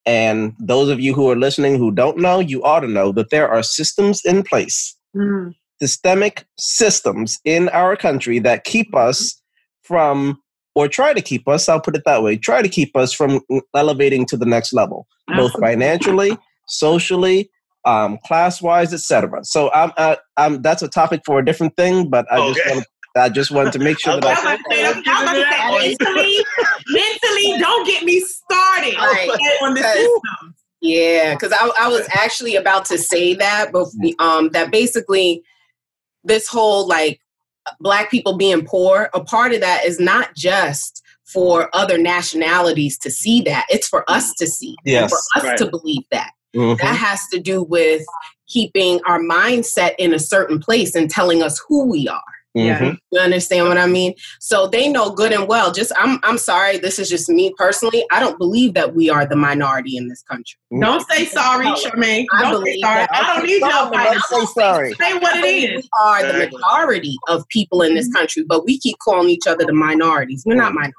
and those of you who are listening who don't know you ought to know that there are systems in place mm. systemic systems in our country that keep us from or try to keep us i'll put it that way try to keep us from elevating to the next level both financially socially um, class wise etc so I'm, uh, I'm that's a topic for a different thing but i okay. just want I just wanted to make sure that I, I, mentally, mentally, don't get me started right. [laughs] on the system. Yeah, because I, I was actually about to say that, but um, that basically this whole like black people being poor, a part of that is not just for other nationalities to see that. It's for us to see. Yes. for us right. to believe that. Mm-hmm. That has to do with keeping our mindset in a certain place and telling us who we are. Mm-hmm. You understand what I mean? So they know good and well. Just I'm I'm sorry, this is just me personally. I don't believe that we are the minority in this country. Don't say sorry, Charmaine. I don't say sorry. That. I don't need your advice. Say sorry. Say what it is. We are the majority of people in this mm-hmm. country, but we keep calling each other the minorities. We're not minorities.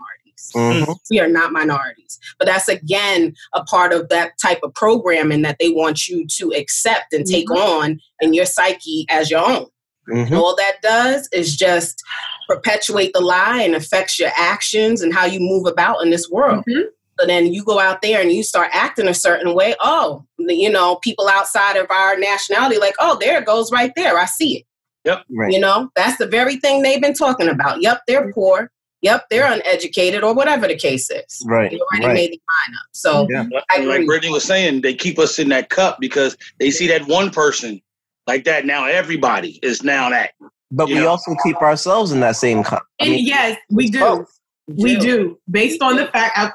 Mm-hmm. We are not minorities. But that's again a part of that type of programming that they want you to accept and take mm-hmm. on in your psyche as your own. Mm-hmm. All that does is just perpetuate the lie and affects your actions and how you move about in this world. Mm-hmm. So then you go out there and you start acting a certain way. Oh, you know, people outside of our nationality, like, oh, there it goes right there. I see it. Yep. Right. You know, that's the very thing they've been talking about. Yep, they're mm-hmm. poor. Yep, they're uneducated or whatever the case is. Right. They already right. made the mind up. So, yeah. like Brittany was saying, they keep us in that cup because they see that one person like that. Now everybody is now that. But we know? also keep ourselves in that same. Co- I mean, yes, we do. Oh, we do. Based on the fact, I,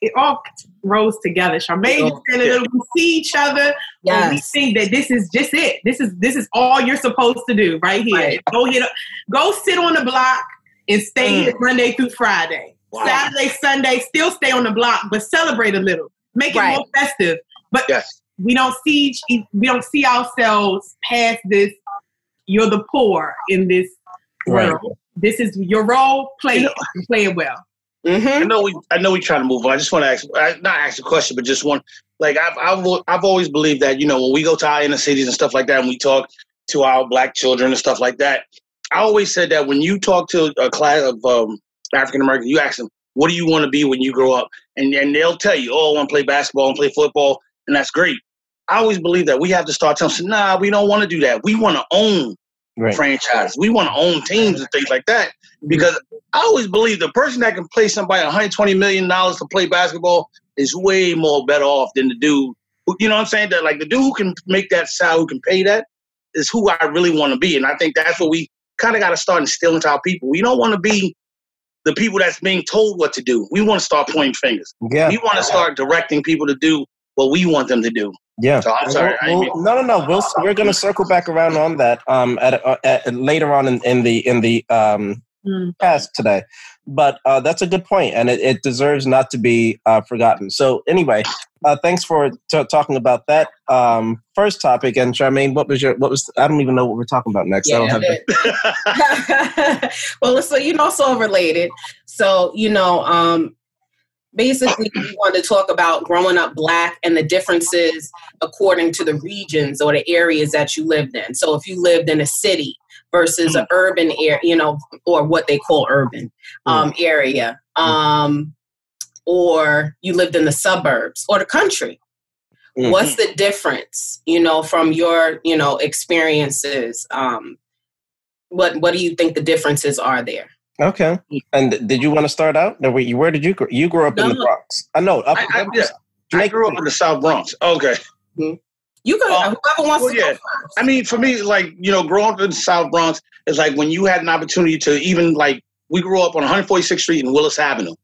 it all rolls together. Charmaine oh, yeah. we see each other. Yes. we see that this is just it. This is this is all you're supposed to do right here. Right. Go hit. Go sit on the block and stay mm. here Monday through Friday. Wow. Saturday, Sunday, still stay on the block, but celebrate a little. Make it right. more festive. But yes we don't see we don't see ourselves past this. You're the poor in this right. world. This is your role. Play it. Play it well. Mm-hmm. I know we. I know we trying to move on. I just want to ask, not ask a question, but just one. Like I've, I've, I've always believed that you know when we go to our inner cities and stuff like that, and we talk to our black children and stuff like that. I always said that when you talk to a class of um, African Americans, you ask them, "What do you want to be when you grow up?" And and they'll tell you, "Oh, I want to play basketball and play football," and that's great. I always believe that we have to start telling them, nah, we don't want to do that. We want to own right. franchises. We want to own teams and things like that. Because I always believe the person that can play somebody $120 million to play basketball is way more better off than the dude who, you know what I'm saying? That like the dude who can make that salary, who can pay that, is who I really want to be. And I think that's what we kind of got to start instilling into our people. We don't want to be the people that's being told what to do. We want to start pointing fingers. Yeah. We want to start directing people to do what we want them to do. Yeah. So I'm sorry. We'll, we'll, no, no, no. We'll, we're going to circle back around on that um, at, uh, at, later on in, in the in the um, mm. past today. But uh, that's a good point, and it, it deserves not to be uh, forgotten. So anyway, uh, thanks for t- talking about that um, first topic. And Charmaine, what was your what was? I don't even know what we're talking about next. Yeah, [laughs] well, so you know, so related. So you know, um, basically we want to talk about growing up black and the differences according to the regions or the areas that you lived in so if you lived in a city versus an urban area you know or what they call urban um, area um, or you lived in the suburbs or the country mm-hmm. what's the difference you know from your you know experiences um, what what do you think the differences are there Okay. And did you want to start out? No, where did you grow? You grew up no, in the Bronx. I know. Up, I, I, yeah, I grew up in the South Bronx. Okay. Mm-hmm. You can uh, whoever wants well, to yeah. I mean, for me, like you know, growing up in the South Bronx is like when you had an opportunity to even like we grew up on 146th Street and Willis Avenue,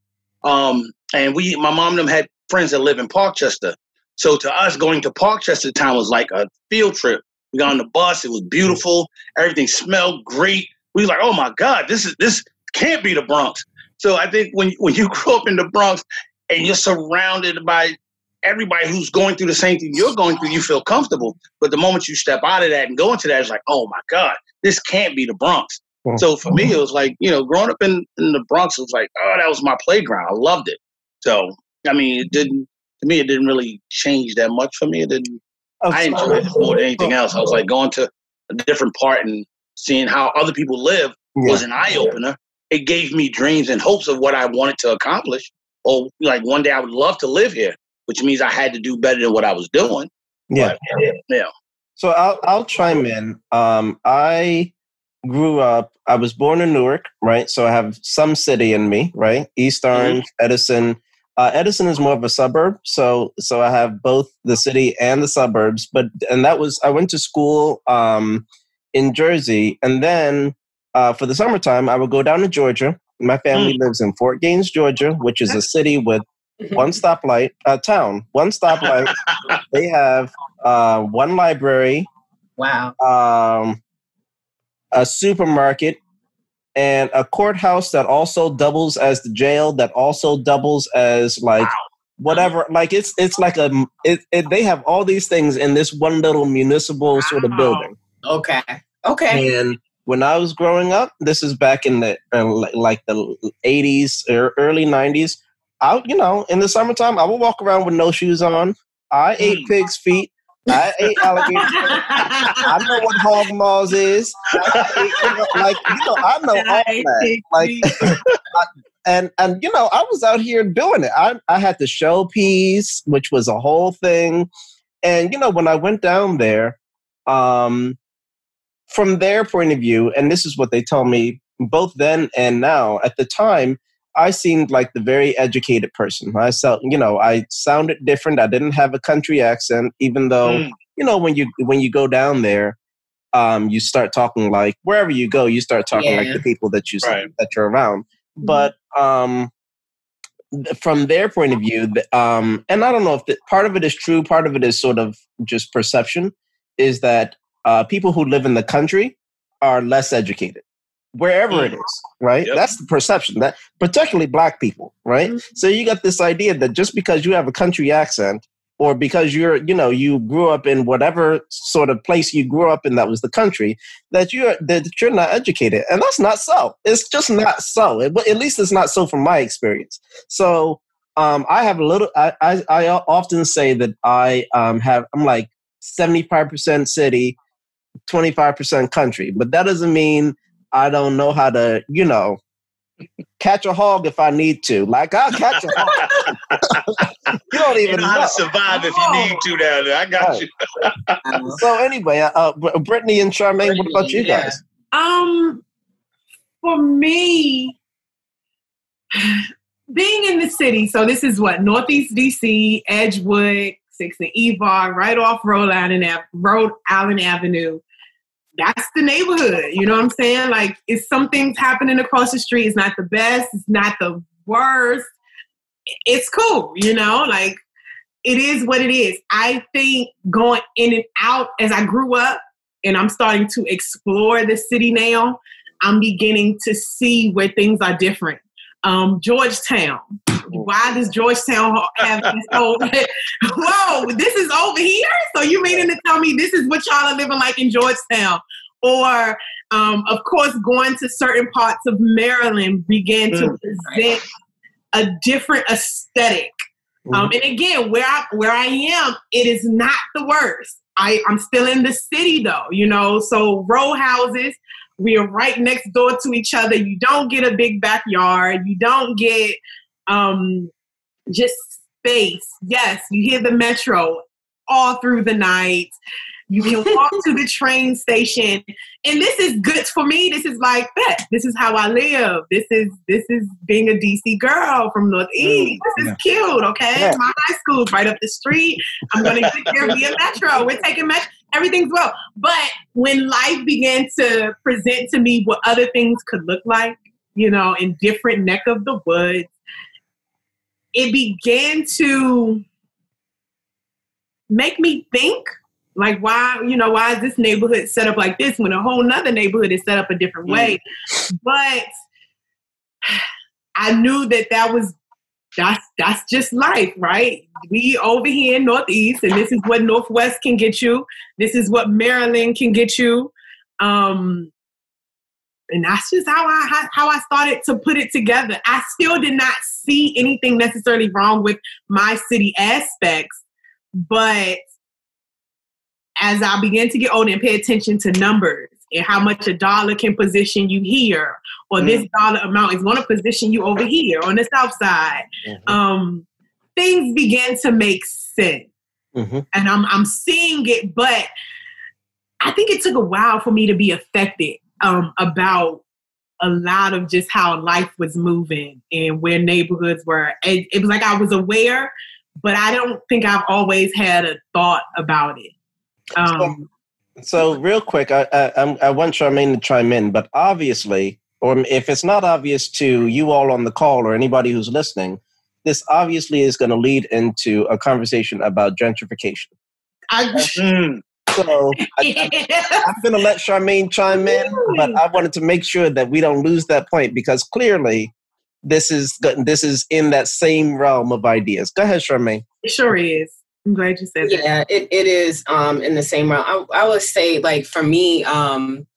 um, and we my mom and them had friends that live in Parkchester. So to us, going to Parkchester town was like a field trip. We got on the bus; it was beautiful. Everything smelled great. We was like, "Oh my God, this is this can't be the Bronx. So I think when when you [laughs] grow up in the Bronx and you're surrounded by everybody who's going through the same thing you're going through, you feel comfortable. But the moment you step out of that and go into that, it's like, oh my God, this can't be the Bronx. Mm-hmm. So for me, it was like, you know, growing up in, in the Bronx, was like, oh, that was my playground. I loved it. So, I mean, it didn't, to me, it didn't really change that much for me. It didn't, oh, I enjoyed it more than anything else. I was like going to a different part and seeing how other people live yeah. was an eye opener it gave me dreams and hopes of what I wanted to accomplish. Or like one day I would love to live here, which means I had to do better than what I was doing. Yeah. But, yeah. So I'll I'll chime in. Um, I grew up. I was born in Newark, right? So I have some city in me, right? East mm-hmm. Orange, mm-hmm. Edison. Uh, Edison is more of a suburb, so so I have both the city and the suburbs. But and that was I went to school um, in Jersey, and then uh, for the summertime, I would go down to Georgia. My family mm. lives in Fort Gaines, Georgia, which is a city with one stoplight, a uh, town, one stoplight. [laughs] they have uh, one library. Wow. Um, a supermarket and a courthouse that also doubles as the jail that also doubles as like wow. whatever like it's it's like a it, it, they have all these things in this one little municipal wow. sort of building okay okay and when I was growing up, this is back in the uh, like the 80s or early 90s. I, you know, in the summertime, I would walk around with no shoes on. I ate mm. pig's feet. I ate [laughs] alligator. I know what hog maws is. Ate, you know, like you know, I know all that. Like, [laughs] and and you know, I was out here doing it. I I had the show piece, which was a whole thing. And you know, when I went down there, um, from their point of view, and this is what they tell me both then and now, at the time, I seemed like the very educated person. I felt, you know, I sounded different. I didn't have a country accent, even though, mm. you know, when you when you go down there, um, you start talking like wherever you go, you start talking yeah. like the people that you right. that you're around. Mm-hmm. But um, from their point of view, um, and I don't know if the, part of it is true, part of it is sort of just perception, is that uh, people who live in the country are less educated wherever it mm. right yep. that's the perception that particularly black people right mm-hmm. so you got this idea that just because you have a country accent or because you're you know you grew up in whatever sort of place you grew up in that was the country that you're that you're not educated and that's not so it's just not so it, at least it's not so from my experience so um, i have a little I, I, I often say that i um, have i'm like 75% city 25% country. But that doesn't mean I don't know how to, you know, catch a hog if I need to. Like I'll catch a hog. [laughs] you don't even you know, know, how to survive if you need to down there. I got right. you. so anyway, uh, uh Brittany and Charmaine, what about you guys? Um, for me, being in the city, so this is what Northeast DC, Edgewood, Six and Evar, right off Rhode Island, Rhode Island Avenue that's the neighborhood. You know what I'm saying? Like, if something's happening across the street, it's not the best, it's not the worst. It's cool, you know. Like, it is what it is. I think going in and out as I grew up and I'm starting to explore the city now, I'm beginning to see where things are different. Um, Georgetown. Why does Georgetown have this [laughs] whole? Whoa, this is over here. So you meaning to tell me this is what y'all are living like in Georgetown? Or, um, of course, going to certain parts of Maryland began to mm. present a different aesthetic. Um, and again, where I where I am, it is not the worst. I, I'm still in the city though, you know. So row houses, we are right next door to each other. You don't get a big backyard. You don't get um, just space. Yes, you hear the metro all through the night. You can [laughs] walk to the train station, and this is good for me. This is like that. This is how I live. This is this is being a DC girl from Northeast. This is yeah. cute. Okay, yeah. my high school's right up the street. I'm gonna get there via metro. We're taking metro. Everything's well. But when life began to present to me what other things could look like, you know, in different neck of the woods, it began to make me think like why you know why is this neighborhood set up like this when a whole nother neighborhood is set up a different way? Mm. but i knew that that was that's that's just life right? We over here in northeast and this is what northwest can get you. This is what maryland can get you. Um and that's just how I how I started to put it together. I still did not see anything necessarily wrong with my city aspects, but as I began to get older and pay attention to numbers and how much a dollar can position you here, or mm. this dollar amount is going to position you over here on the south side, mm-hmm. um, things began to make sense. Mm-hmm. And I'm I'm seeing it, but I think it took a while for me to be affected um, about a lot of just how life was moving and where neighborhoods were. It, it was like I was aware, but I don't think I've always had a thought about it. Um, so, so, real quick, I, I, I want Charmaine to chime in, but obviously, or if it's not obvious to you all on the call or anybody who's listening, this obviously is going to lead into a conversation about gentrification. I, mm. So I, am going to let Charmaine chime in, but I wanted to make sure that we don't lose that point because clearly this is this is in that same realm of ideas. Go ahead, Charmaine. It sure is. I'm glad you said yeah, that. Yeah, it, it is um, in the same realm. I, I would say, like, for me, um,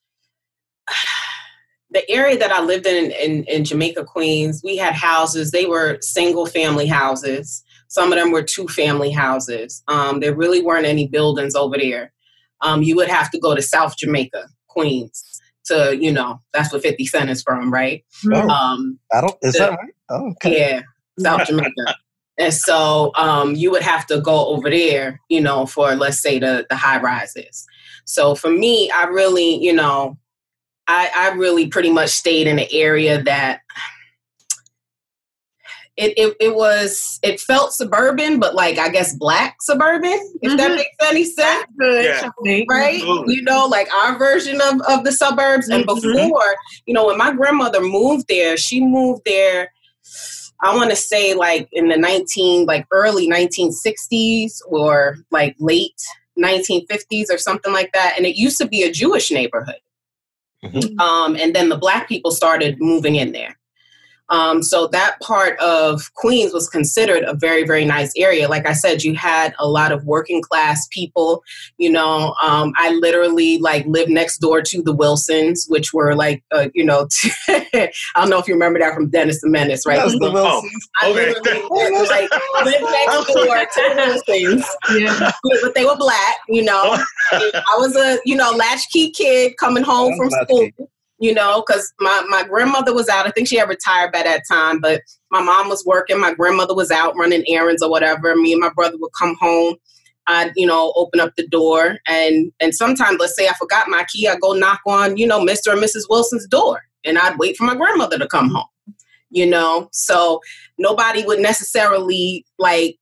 [sighs] the area that I lived in, in, in Jamaica, Queens, we had houses. They were single family houses. Some of them were two family houses. Um, there really weren't any buildings over there. Um, you would have to go to South Jamaica, Queens, to you know that's where Fifty Cent is from, right? Oh, um, I don't. Is the, that right? Oh, okay. Yeah, South Jamaica. And so um, you would have to go over there, you know, for let's say the the high rises. So for me, I really, you know, I, I really pretty much stayed in an area that it, it, it was it felt suburban, but like I guess black suburban, if mm-hmm. that makes any sense. Yeah. Right? Absolutely. You know, like our version of, of the suburbs. Mm-hmm. And before, you know, when my grandmother moved there, she moved there I want to say like in the 19 like early 1960s or like late 1950s or something like that and it used to be a Jewish neighborhood. Mm-hmm. Um, and then the black people started moving in there. Um, so that part of Queens was considered a very, very nice area. Like I said, you had a lot of working class people. You know, um, I literally like lived next door to the Wilsons, which were like, uh, you know, [laughs] I don't know if you remember that from Dennis the Menace, right? the oh, Wilsons. I okay. literally [laughs] like lived next door to the Wilsons. Yeah, but they were black. You know, [laughs] I was a you know latchkey kid coming home from school you know, because my, my grandmother was out. I think she had retired by that time, but my mom was working. My grandmother was out running errands or whatever. Me and my brother would come home. I'd, you know, open up the door. And, and sometimes, let's say I forgot my key, I'd go knock on, you know, Mr. and Mrs. Wilson's door. And I'd wait for my grandmother to come home, you know? So nobody would necessarily like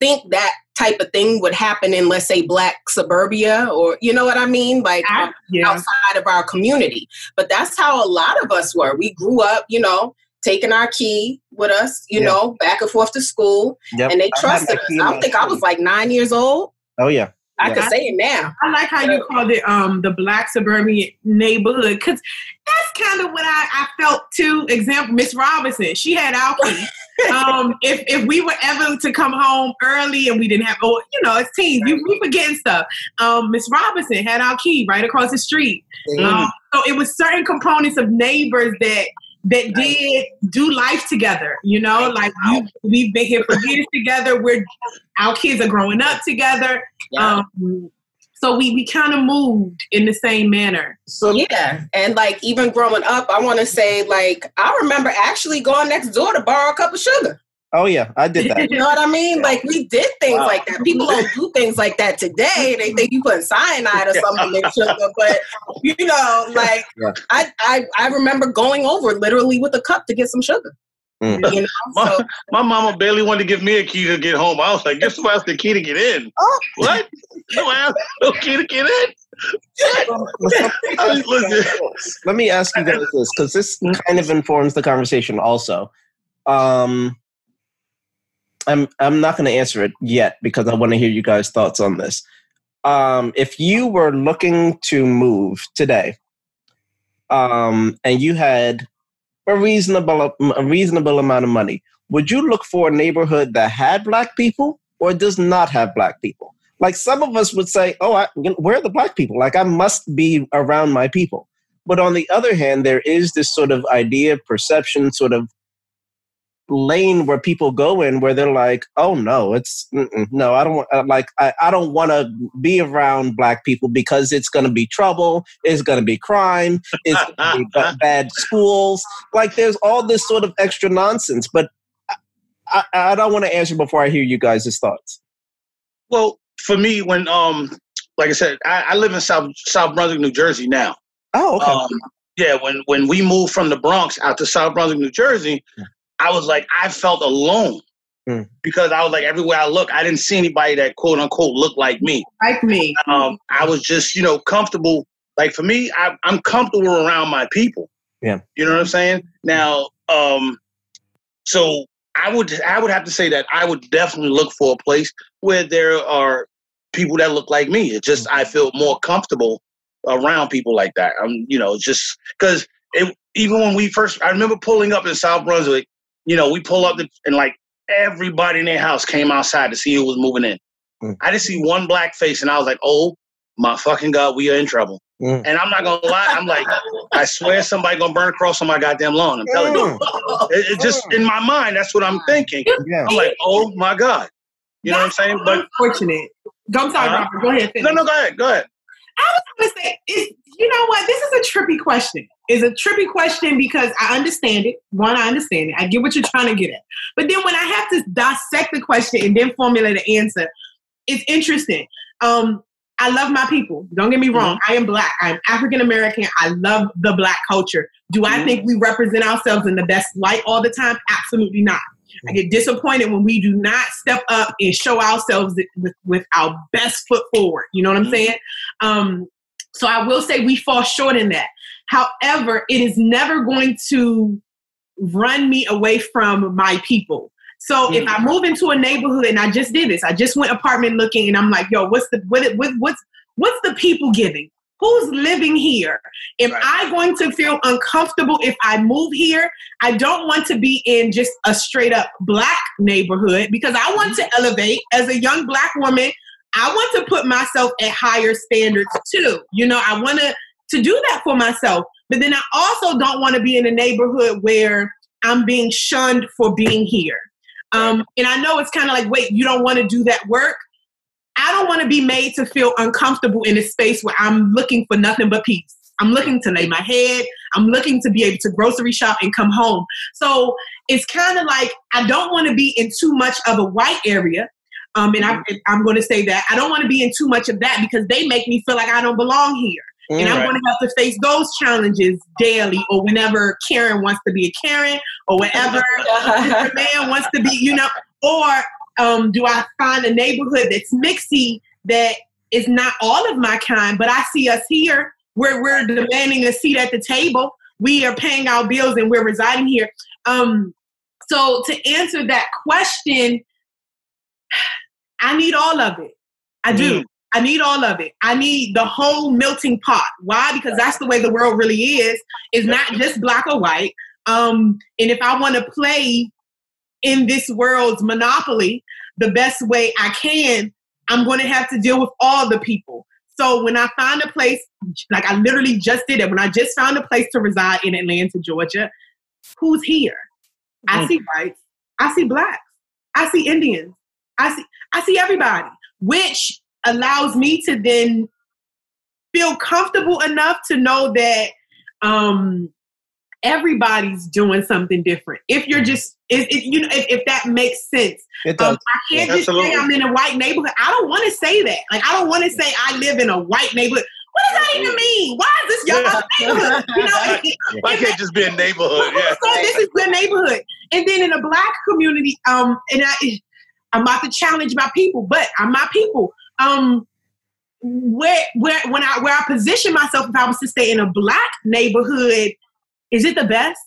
think that type of thing would happen in let's say black suburbia or you know what i mean like um, yeah. outside of our community but that's how a lot of us were we grew up you know taking our key with us, you yep. know, back and forth to school, yep. and they trusted us. I don't think I was like nine years old. Oh yeah. I yeah. can say it now. I like how you called it um, the black suburban neighborhood because that's kind of what I, I felt too. Example, Miss Robinson, she had alcohol. [laughs] um, if if we were ever to come home early and we didn't have, oh, you know, it's teens, you, we forgetting stuff. Um, Miss Robinson had our key right across the street. Mm-hmm. Um, so it was certain components of neighbors that that did do life together. You know, like you, we've been here for years together. We're our kids are growing up together. Yeah. Um, so we we kind of moved in the same manner. So yeah, and like even growing up, I want to say like I remember actually going next door to borrow a cup of sugar. Oh yeah, I did [laughs] that. you know what I mean? Like we did things wow. like that. People don't do things like that today. They think you put cyanide or [laughs] something in sugar, but you know, like yeah. I, I I remember going over literally with a cup to get some sugar. Mm. You know? [laughs] my, so, my, mama barely wanted to give me a key to get home. I was like, "Guess who has the key to get in?" Oh. What? No ass, no key to get in. Let me ask you guys this because this kind of informs the conversation. Also, um, I'm I'm not going to answer it yet because I want to hear you guys' thoughts on this. Um, if you were looking to move today, um, and you had a reasonable a reasonable amount of money, would you look for a neighborhood that had black people or does not have black people? Like some of us would say, "Oh, I, where are the black people? Like I must be around my people." But on the other hand, there is this sort of idea, perception, sort of lane where people go in where they're like oh no it's no i don't want uh, like i, I don't want to be around black people because it's going to be trouble it's going to be crime it's going to be b- [laughs] bad schools. Like there's all this sort of extra nonsense but i, I, I don't want to answer before i hear you guys' thoughts. Well for me when um like i said i, I live in south south brunswick new jersey now. Oh okay. Um, yeah, when when we moved from the Bronx out to South Brunswick, New Jersey, I was like, I felt alone mm. because I was like, everywhere I look, I didn't see anybody that quote unquote looked like me. Like me. Um, I was just, you know, comfortable. Like for me, I, I'm comfortable around my people. Yeah. You know what I'm saying? Now, um, so I would I would have to say that I would definitely look for a place where there are people that look like me. It's just I feel more comfortable around people like that. I'm, you know, just because it even when we first I remember pulling up in South Brunswick you know, we pull up the, and like everybody in their house came outside to see who was moving in. Mm. I just see one black face and I was like, oh my fucking God, we are in trouble. Mm. And I'm not gonna lie, I'm like, I swear somebody gonna burn across on my goddamn lawn. I'm telling mm. you. It, it, just in my mind, that's what I'm thinking. Yeah. I'm like, oh my God. You know what I'm saying? But unfortunate. Don't sorry, uh, Robert. Go ahead. Finish. No, no, go ahead. Go ahead. I was gonna say, you know what? This is a trippy question. It's a trippy question because I understand it. One, I understand it. I get what you're trying to get at. But then when I have to dissect the question and then formulate an answer, it's interesting. Um, I love my people. Don't get me wrong. Mm-hmm. I am black. I'm African American. I love the black culture. Do I mm-hmm. think we represent ourselves in the best light all the time? Absolutely not. I get disappointed when we do not step up and show ourselves with, with our best foot forward. You know what I'm mm-hmm. saying? Um, so I will say we fall short in that. However, it is never going to run me away from my people. So mm-hmm. if I move into a neighborhood and I just did this, I just went apartment looking and I'm like, yo, what's the what, what what's what's the people giving? Who's living here? Am right. I going to feel uncomfortable if I move here? I don't want to be in just a straight up black neighborhood because I want to elevate as a young black woman. I want to put myself at higher standards too. You know, I want to to do that for myself. But then I also don't want to be in a neighborhood where I'm being shunned for being here. Um, and I know it's kind of like, wait, you don't want to do that work. I don't want to be made to feel uncomfortable in a space where I'm looking for nothing but peace. I'm looking to lay my head. I'm looking to be able to grocery shop and come home. So it's kind of like I don't want to be in too much of a white area. Um, and I, I'm going to say that I don't want to be in too much of that because they make me feel like I don't belong here. Mm, and I'm right. going to have to face those challenges daily or whenever Karen wants to be a Karen or whenever a [laughs] man wants to be, you know, or um, do I find a neighborhood that's mixy that is not all of my kind, but I see us here where we're demanding a seat at the table. We are paying our bills and we're residing here. Um, So to answer that question, [sighs] I need all of it. I do. Mm. I need all of it. I need the whole melting pot. Why? Because that's the way the world really is. It's not just black or white. Um, and if I want to play in this world's monopoly the best way I can, I'm going to have to deal with all the people. So when I find a place, like I literally just did it, when I just found a place to reside in Atlanta, Georgia, who's here? I mm. see whites, I see blacks, I see Indians, I see I see everybody, which allows me to then feel comfortable enough to know that um, everybody's doing something different. If you're just, if, if you know, if, if, that makes sense, it does. Um, I can't yeah, just absolutely. say I'm in a white neighborhood. I don't want to say that. Like I don't want to say I live in a white neighborhood. What does that even mean? Why is this your yeah. neighborhood? You know, [laughs] why can't just be a neighborhood? Yeah. So this is the neighborhood. And then in a black community, um, and I, I'm about to challenge my people, but I'm my people. Um, where where when I where I position myself, if I was to stay in a black neighborhood, is it the best?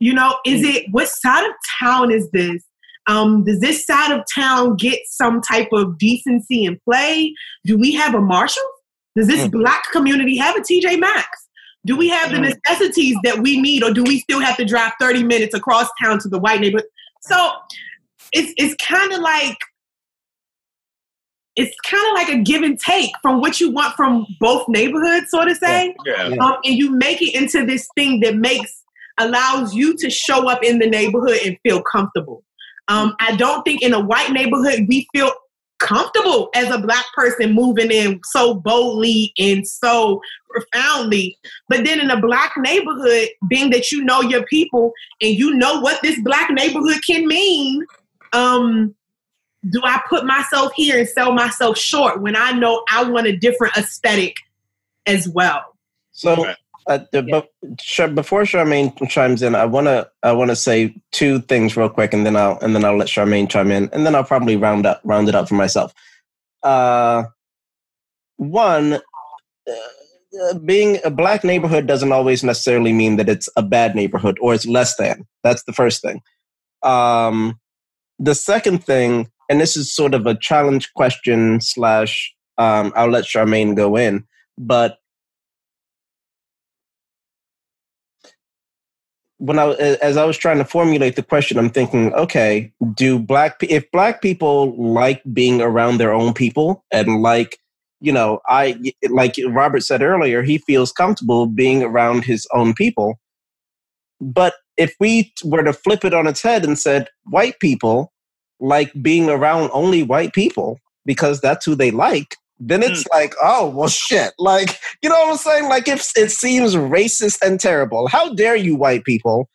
You know, is it what side of town is this? Um, does this side of town get some type of decency and play? Do we have a Marshall? Does this mm. black community have a TJ Maxx? Do we have the mm. necessities that we need, or do we still have to drive 30 minutes across town to the white neighborhood? So it's it's kind of like it's kind of like a give and take from what you want from both neighborhoods, so to say. Yeah. yeah. Um, and you make it into this thing that makes allows you to show up in the neighborhood and feel comfortable. Um, I don't think in a white neighborhood we feel comfortable as a black person moving in so boldly and so profoundly. But then in a black neighborhood, being that you know your people and you know what this black neighborhood can mean, um, do I put myself here and sell myself short when I know I want a different aesthetic as well? So, uh, the, yeah. before Charmaine chimes in, I wanna I wanna say two things real quick, and then I'll and then I'll let Charmaine chime in, and then I'll probably round up round it up for myself. Uh, one. Uh, being a black neighborhood doesn't always necessarily mean that it's a bad neighborhood or it's less than. That's the first thing. Um, the second thing and this is sort of a challenge question slash um, I'll let Charmaine go in, but when I as I was trying to formulate the question, I'm thinking, okay, do black if black people like being around their own people and like you know, I like Robert said earlier, he feels comfortable being around his own people. But if we were to flip it on its head and said white people like being around only white people because that's who they like, then it's mm. like, oh, well, shit. Like, you know what I'm saying? Like, if it seems racist and terrible, how dare you, white people?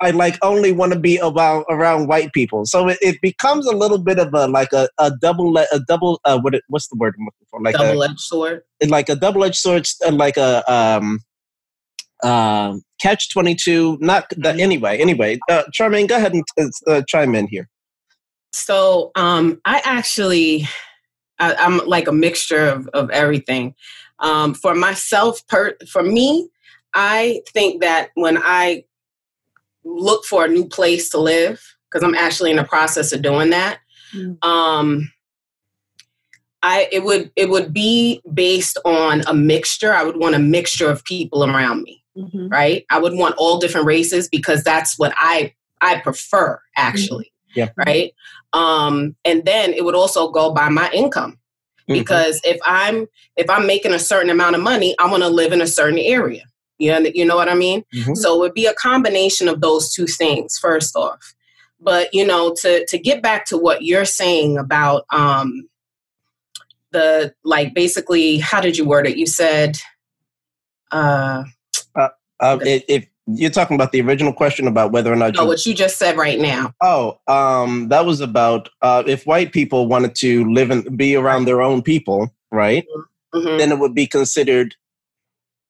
I like only want to be about around white people. So it, it becomes a little bit of a like a, a double a double uh, what it, what's the word I'm looking for like double edged sword like a double edged sword and like a um uh, catch twenty two. Not that mm-hmm. anyway. Anyway, uh, Charmaine, go ahead and uh, chime in here. So um, I actually, I, am like a mixture of, of everything. Um, for myself, per, for me, I think that when I look for a new place to live, because I'm actually in the process of doing that, mm-hmm. um, I it would it would be based on a mixture. I would want a mixture of people around me, mm-hmm. right? I would want all different races because that's what I I prefer actually. Yeah. Right. Um, and then it would also go by my income. Mm-hmm. Because if I'm if I'm making a certain amount of money, I want to live in a certain area. You know, you know what I mean? Mm-hmm. So it would be a combination of those two things, first off. But you know, to to get back to what you're saying about um the like basically how did you word it? You said uh, uh, uh if you're talking about the original question about whether or not. No, you, what you just said right now. Oh, um, that was about uh, if white people wanted to live and be around their own people, right? Mm-hmm. Then it would be considered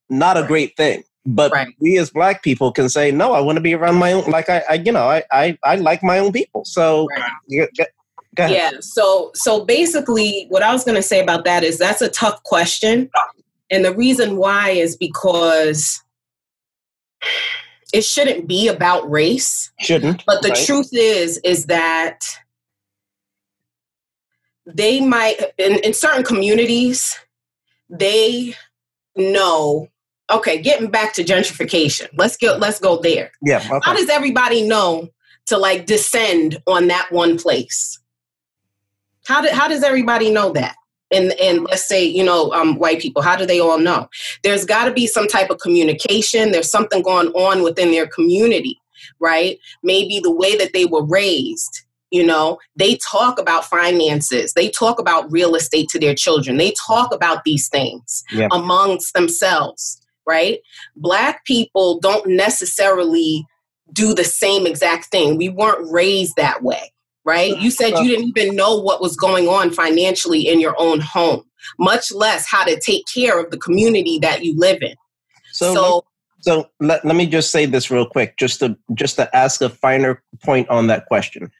not a great thing. But right. we as black people can say, no, I want to be around my own. Like I, I you know, I, I, I like my own people. So. Right. yeah. So, so basically, what I was going to say about that is that's a tough question, and the reason why is because it shouldn't be about race. Shouldn't. But the right? truth is, is that they might in, in certain communities, they know okay getting back to gentrification let's get let's go there yeah okay. how does everybody know to like descend on that one place how, do, how does everybody know that and and let's say you know um, white people how do they all know? There's got to be some type of communication. There's something going on within their community right? Maybe the way that they were raised you know they talk about finances. They talk about real estate to their children. They talk about these things amongst themselves right? Black people don't necessarily do the same exact thing. We weren't raised that way right you said you didn't even know what was going on financially in your own home much less how to take care of the community that you live in so, so so let, let me just say this real quick just to just to ask a finer point on that question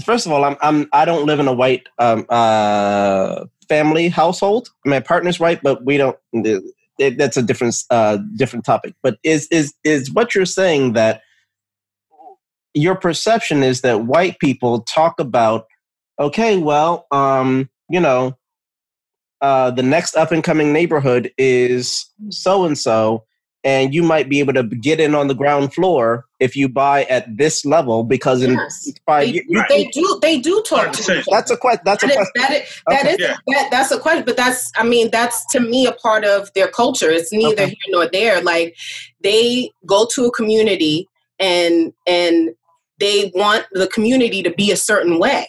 first of all, I'm, I'm I don't live in a white um, uh, family household. My partner's white, but we don't. It, that's a different uh, different topic. But is is is what you're saying that your perception is that white people talk about okay, well, um, you know, uh, the next up and coming neighborhood is so and so, and you might be able to get in on the ground floor if you buy at this level because in yes. five they, years they do they do talk to that's a question that's that a question that is, that okay. is yeah. that, that's a question but that's i mean that's to me a part of their culture it's neither okay. here nor there like they go to a community and and they want the community to be a certain way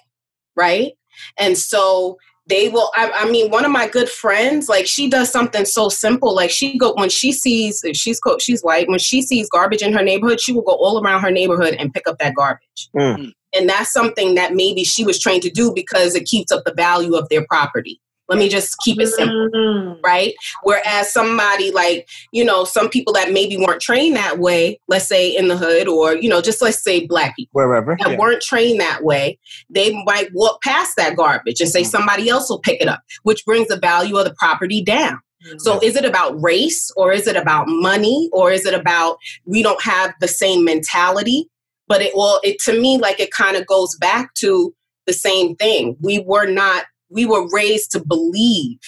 right? And so they will I, I, mean one of my good friends like she does something so simple like she go when she sees she's she's white when she sees garbage in her neighborhood she will go all around her neighborhood and pick up that garbage. Mm. and that's something that maybe she was trained to do because it keeps up the value of their property let me just keep it simple, mm. right? Whereas somebody like, you know, some people that maybe weren't trained that way, let's say in the hood or, you know, just let's say black people. Wherever. That yeah. weren't trained that way, they might walk past that garbage and say mm. somebody else will pick it up, which brings the value of the property down. Mm. So is it about race or is it about money or is it about we don't have the same mentality? But it well, it to me like it kind of goes back to the same thing. We were not we were raised to believe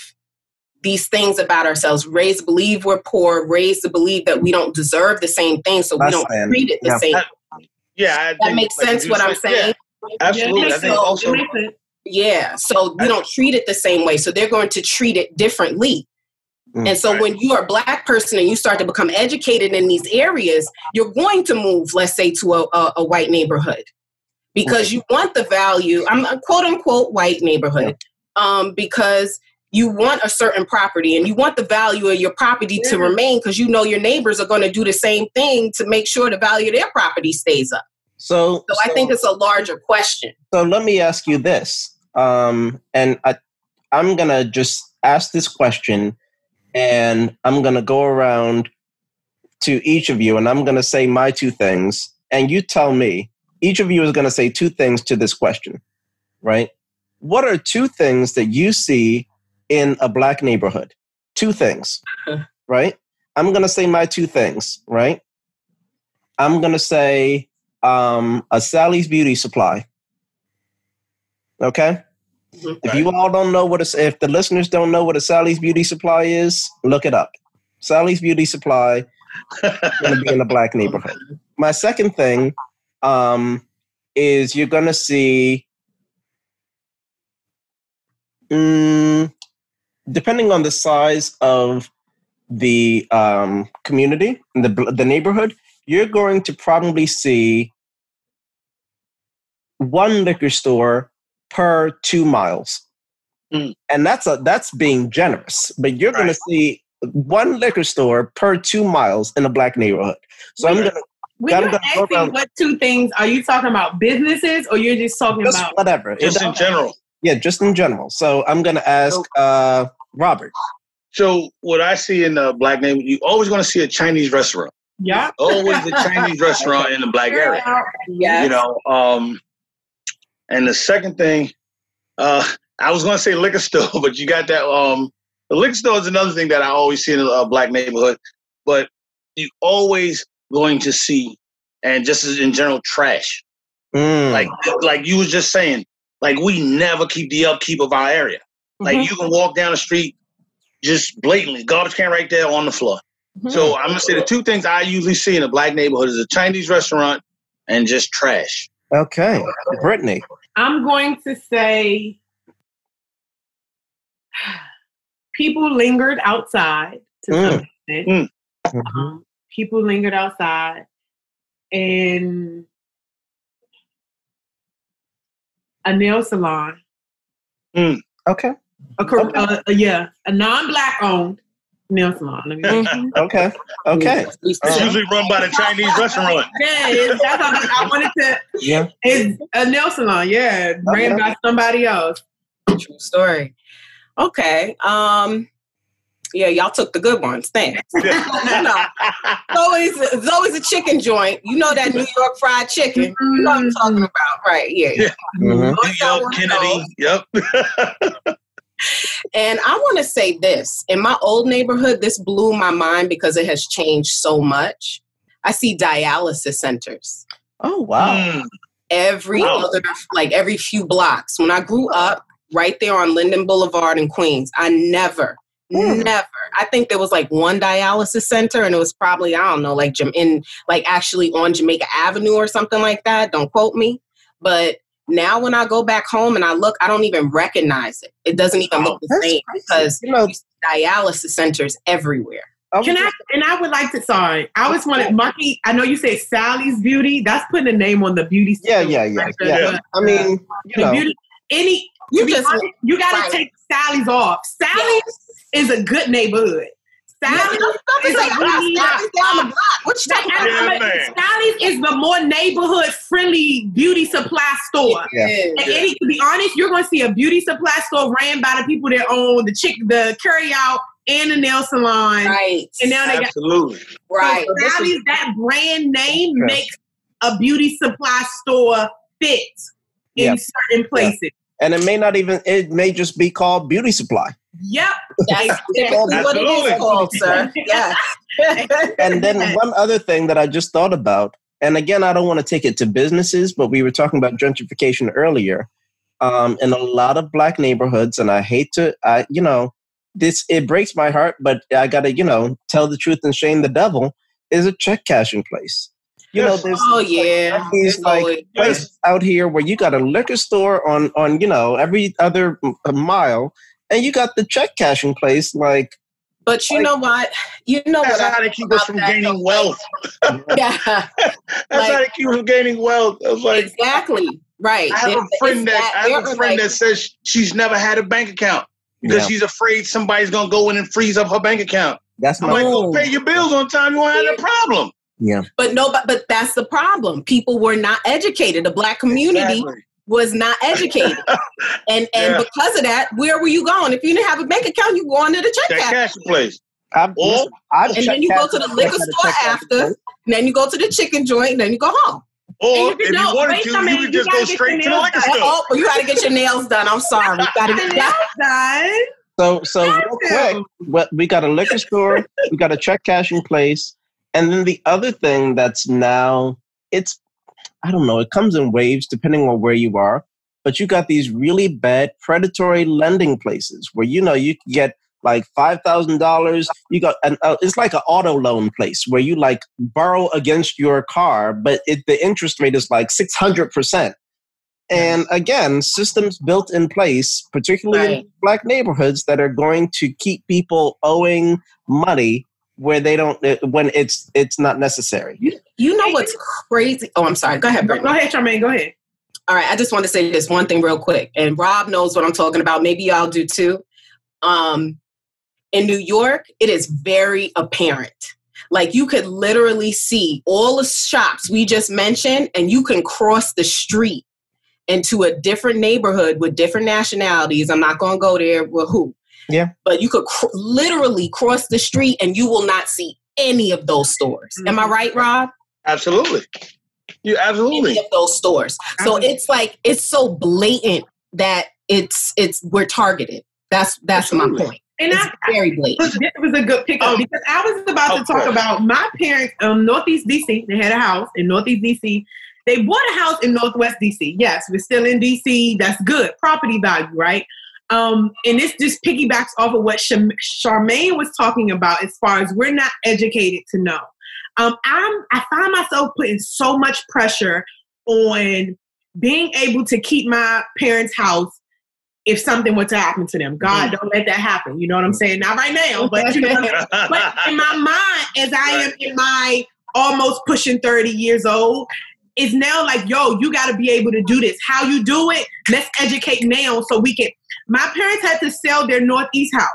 these things about ourselves, raised to believe we're poor, raised to believe that we don't deserve the same thing, so we don't treat it the yeah. same. yeah, that makes like sense. What I'm saying. Yeah, absolutely. Yeah, I think also. Yeah, so we don't treat it the same way, so they're going to treat it differently. Mm, and so right. when you are a black person and you start to become educated in these areas, you're going to move, let's say, to a, a, a white neighborhood because you want the value. I'm a quote unquote white neighborhood um, because you want a certain property and you want the value of your property yeah. to remain because you know your neighbors are going to do the same thing to make sure the value of their property stays up. So, so, so I think it's a larger question. So let me ask you this, um, and I, I'm gonna just ask this question, and I'm gonna go around to each of you, and I'm gonna say my two things, and you tell me. Each of you is gonna say two things to this question, right? what are two things that you see in a black neighborhood? Two things, [laughs] right? I'm going to say my two things, right? I'm going to say um, a Sally's Beauty Supply. Okay? Mm-hmm. If you all don't know what a, if the listeners don't know what a Sally's Beauty Supply is, look it up. Sally's Beauty Supply going to be in a black neighborhood. [laughs] My second thing um, is you're going to see Mm, depending on the size of the um, community, the the neighborhood, you're going to probably see one liquor store per two miles, mm. and that's a that's being generous. But you're right. going to see one liquor store per two miles in a black neighborhood. So I'm going to when you're asking what two things, are you talking about businesses or you're just talking just about whatever? Just in general. Yeah, just in general. So I'm going to ask uh, Robert. So what I see in the black name, you always going to see a Chinese restaurant. Yeah. Always a Chinese [laughs] restaurant in the black area. Yeah. You know, um, and the second thing, uh, I was going to say liquor store, [laughs] but you got that. Um, the liquor store is another thing that I always see in a black neighborhood. But you always going to see, and just as in general, trash. Mm. Like like you was just saying, like we never keep the upkeep of our area. Like mm-hmm. you can walk down the street just blatantly, garbage can right there on the floor. Mm-hmm. So I'm gonna say the two things I usually see in a black neighborhood is a Chinese restaurant and just trash. Okay, Brittany. I'm going to say people lingered outside to mm. some extent. Mm. Mm-hmm. Um, people lingered outside, and a nail salon. Mm. Okay. A, okay. Uh, yeah, a non-black owned nail salon. Mm-hmm. okay. Okay. It's usually run by the Chinese restaurant. [laughs] Yeah, that's how I wanted to. Yeah. It's a nail salon. Yeah, ran by somebody else. True story. Okay. Um. Yeah, y'all took the good ones. Thanks. [laughs] no, it's always it's always a chicken joint. You know that New York fried chicken. You know what I'm talking about, right? Yeah. yeah. Mm-hmm. Kennedy. Yep. [laughs] and I want to say this in my old neighborhood, this blew my mind because it has changed so much. I see dialysis centers. Oh, wow. Mm. Every wow. other, like every few blocks. When I grew up, right there on Linden Boulevard in Queens, I never. Never. I think there was like one dialysis center, and it was probably I don't know, like in like actually on Jamaica Avenue or something like that. Don't quote me, but now when I go back home and I look, I don't even recognize it. It doesn't even oh, look the same because you know dialysis centers everywhere. Oh, Can I? And I would like to. Sorry, I oh, always wanted Monkey. I know you say Sally's Beauty. That's putting a name on the beauty. Yeah, yeah, yeah, yeah. I mean, you know, beauty, any you just honest, you got to take Sally's off. Sally's is a good neighborhood. Sally's is oh, like down the block. What you talking about? Sally's is the more neighborhood friendly beauty supply store. Yeah. And, yeah. and to be honest, you're going to see a beauty supply store ran by the people that own the chick, the carry out and the nail salon. Right. And now they Absolutely. got right. So Sally's that brand name okay. makes a beauty supply store fit in yeah. certain places. Yeah. And it may not even it may just be called beauty supply. Yep. That's what it is called, sir. Yeah. [laughs] and then one other thing that I just thought about, and again, I don't want to take it to businesses, but we were talking about gentrification earlier. Um, in a lot of black neighborhoods, and I hate to, I you know, this it breaks my heart, but I gotta, you know, tell the truth and shame the devil. Is a check cashing place. You know, there's oh yeah, like, these like places out here where you got a liquor store on on you know every other mile, and you got the check cashing place like but you like, know what? You know what that's what how they keep us [laughs] [laughs] from gaining wealth. yeah, that's like, how they keep us from gaining wealth. I was like, exactly right. I have a friend that, that I have a friend like, that says she's never had a bank account because yeah. she's afraid somebody's gonna go in and freeze up her bank account. That's I'm like, go pay your bills on time. You won't have a problem. Yeah, but no, but, but that's the problem. People were not educated. The black community exactly was not educated. [laughs] and and yeah. because of that, where were you going? If you didn't have a bank account, you go on to the check, check cash place. I'm, or, and then you go to the liquor store after, and then you go to the chicken joint, and then you go home. Or you if you wanted to, you could just go straight to the liquor store. Oh, you got to get your nails done. I'm sorry. You got to [laughs] get nails done. So, so real quick, we got a liquor store, we got a check cashing place, and then the other thing that's now it's I don't know, it comes in waves depending on where you are. But you got these really bad predatory lending places where you know you can get like five thousand dollars. You got an, uh, it's like an auto loan place where you like borrow against your car, but it, the interest rate is like six hundred percent. And again, systems built in place, particularly right. in black neighborhoods, that are going to keep people owing money where they don't when it's it's not necessary. You, you know what's crazy? Oh, I'm sorry. Go ahead. Brittany. Go ahead, Charmaine. Go ahead. All right. I just want to say this one thing real quick, and Rob knows what I'm talking about. Maybe y'all do too. Um, in New York, it is very apparent. Like you could literally see all the shops we just mentioned, and you can cross the street into a different neighborhood with different nationalities. I'm not going to go there with who, yeah. But you could cr- literally cross the street and you will not see any of those stores. Mm-hmm. Am I mm-hmm. right, Rob? Absolutely. You absolutely any of those stores. So it's like it's so blatant that it's it's we're targeted. That's that's absolutely. my point. And it's I, very blatant. This was a good pickup um, because I was about to talk about my parents, um, Northeast DC. They had a house in Northeast DC. They bought a house in Northwest DC. Yes, we're still in DC. That's good. Property value, right? Um, and this just piggybacks off of what Charmaine was talking about as far as we're not educated to know. Um, I'm, I find myself putting so much pressure on being able to keep my parents' house if something were to happen to them. God, mm-hmm. don't let that happen. You know what I'm saying? Not right now, but, you know, but [laughs] in my mind, as I am in my almost pushing 30 years old, it's now like, yo, you got to be able to do this. How you do it? Let's educate now so we can. My parents had to sell their Northeast house.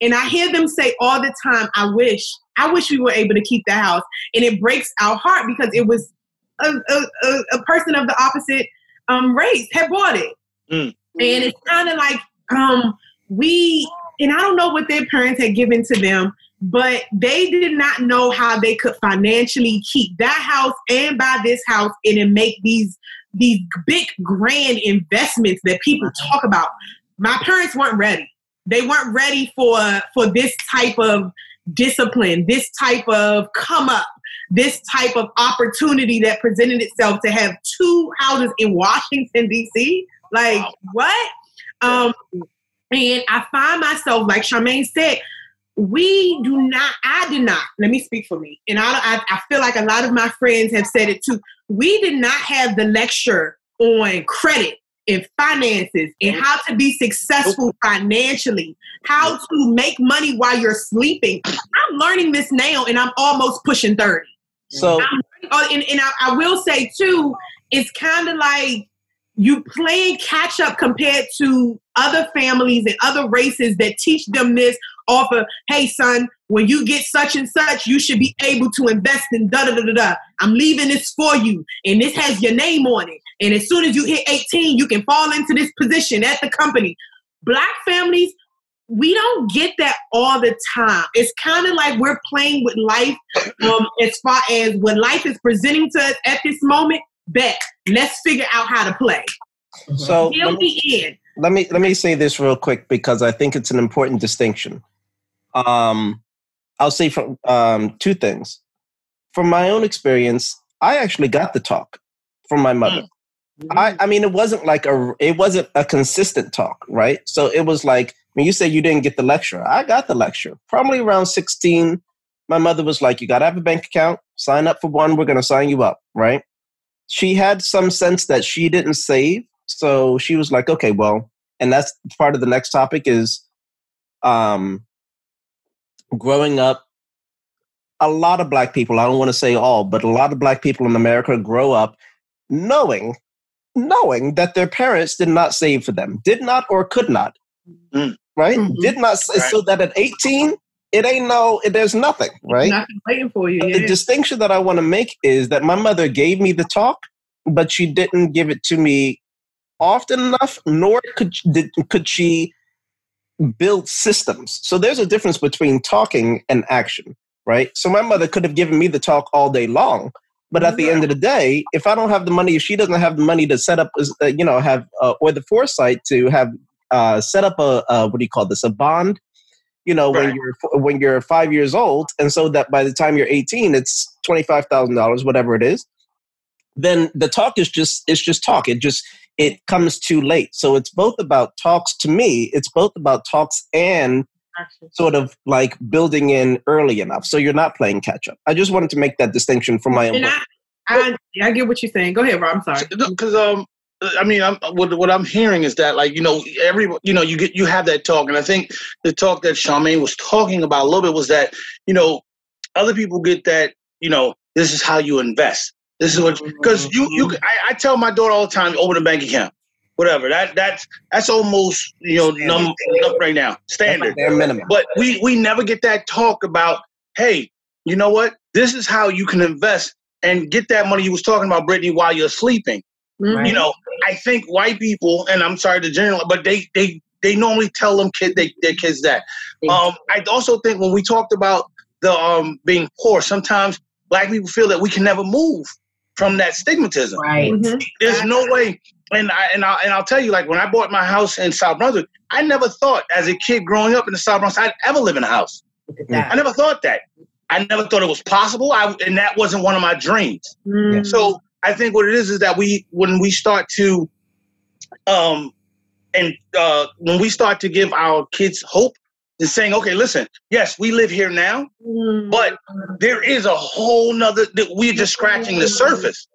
And I hear them say all the time, I wish, I wish we were able to keep the house. And it breaks our heart because it was a, a, a person of the opposite um, race had bought it. Mm. And it's kind of like um, we, and I don't know what their parents had given to them, but they did not know how they could financially keep that house and buy this house and then make these these big grand investments that people talk about. My parents weren't ready. They weren't ready for for this type of discipline, this type of come up, this type of opportunity that presented itself to have two houses in Washington D.C. Like what? Um, and I find myself, like Charmaine said, we do not, I did not, let me speak for me. And I, I, I feel like a lot of my friends have said it too. We did not have the lecture on credit and finances and how to be successful financially, how to make money while you're sleeping. I'm learning this now and I'm almost pushing 30. So, oh, and, and I, I will say too, it's kind of like you playing catch up compared to other families and other races that teach them this off of, hey son, when you get such and such, you should be able to invest in da da da da da. I'm leaving this for you, and this has your name on it. And as soon as you hit 18, you can fall into this position at the company. Black families, we don't get that all the time. It's kind of like we're playing with life um, as far as what life is presenting to us at this moment bet. Let's figure out how to play. So let me, let me let me say this real quick because I think it's an important distinction. Um, I'll say from um, two things. From my own experience, I actually got the talk from my mother. Mm-hmm. I, I mean, it wasn't like a it wasn't a consistent talk, right? So it was like when you say you didn't get the lecture, I got the lecture. Probably around sixteen, my mother was like, "You got to have a bank account. Sign up for one. We're going to sign you up, right?" she had some sense that she didn't save. So she was like, okay, well, and that's part of the next topic is um, growing up. A lot of black people, I don't want to say all, but a lot of black people in America grow up knowing, knowing that their parents did not save for them, did not or could not, mm. right? Mm-hmm. Did not, right. so that at 18, it ain't no, it, there's nothing, right? Nothing waiting for you. Yeah. The distinction that I want to make is that my mother gave me the talk, but she didn't give it to me often enough, nor could did, could she build systems. So there's a difference between talking and action, right? So my mother could have given me the talk all day long, but at the end of the day, if I don't have the money, if she doesn't have the money to set up, uh, you know, have uh, or the foresight to have uh, set up a uh, what do you call this, a bond you know right. when you're when you're five years old and so that by the time you're 18 it's $25000 whatever it is then the talk is just it's just talk it just it comes too late. So it's both about talks to me it's both about talks and sort of like building in early enough so you're not playing catch up. I just wanted to make that distinction from my own I, I, I, get what you're saying. Go ahead rob i'm sorry. Because um I mean, I'm, what what I'm hearing is that like you know every you know you get you have that talk, and I think the talk that Charmaine was talking about a little bit was that you know other people get that you know this is how you invest. This is what because you you mm-hmm. I, I, tell my daughter all the time open a bank account, whatever that that's that's almost you know number right now standard bare minimum. But we we never get that talk about hey you know what this is how you can invest and get that money you was talking about Brittany while you're sleeping. Mm-hmm. You know, I think white people, and I'm sorry to general, but they they they normally tell them kid they, their kids that. Um, I also think when we talked about the um, being poor, sometimes black people feel that we can never move from that stigmatism. Right. Mm-hmm. There's no way and I and I and I'll tell you, like when I bought my house in South Brunswick, I never thought as a kid growing up in the South Bronx I'd ever live in a house. I never thought that. I never thought it was possible. I and that wasn't one of my dreams. Mm. So I think what it is is that we when we start to um and uh when we start to give our kids hope and saying, okay, listen, yes, we live here now, mm. but there is a whole nother that we're just scratching the surface.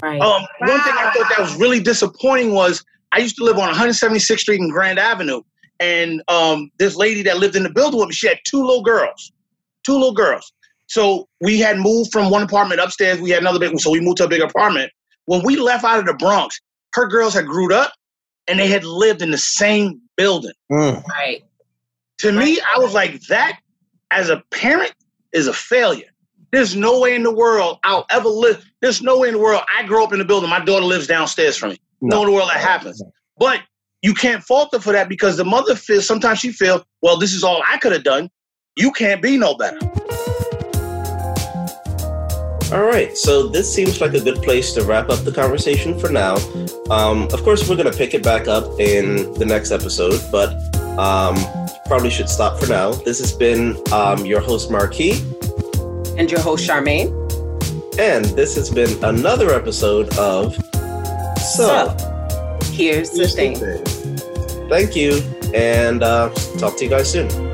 Right. Um, one thing I thought that was really disappointing was I used to live on 176th Street and Grand Avenue, and um, this lady that lived in the building with me, she had two little girls, two little girls. So we had moved from one apartment upstairs. We had another big, so we moved to a big apartment. When we left out of the Bronx, her girls had grew up, and they had lived in the same building. Mm. Right. To me, I was like, that as a parent is a failure. There's no way in the world I'll ever live. There's no way in the world I grow up in the building. My daughter lives downstairs from me. No, no in the world that happens. But you can't fault her for that because the mother feels sometimes she feels, well, this is all I could have done. You can't be no better. All right, so this seems like a good place to wrap up the conversation for now. Um, of course, we're going to pick it back up in the next episode, but um, probably should stop for now. This has been um, your host, Marquis. And your host, Charmaine. And this has been another episode of So, so here's the thing. Thank you, and uh, talk to you guys soon.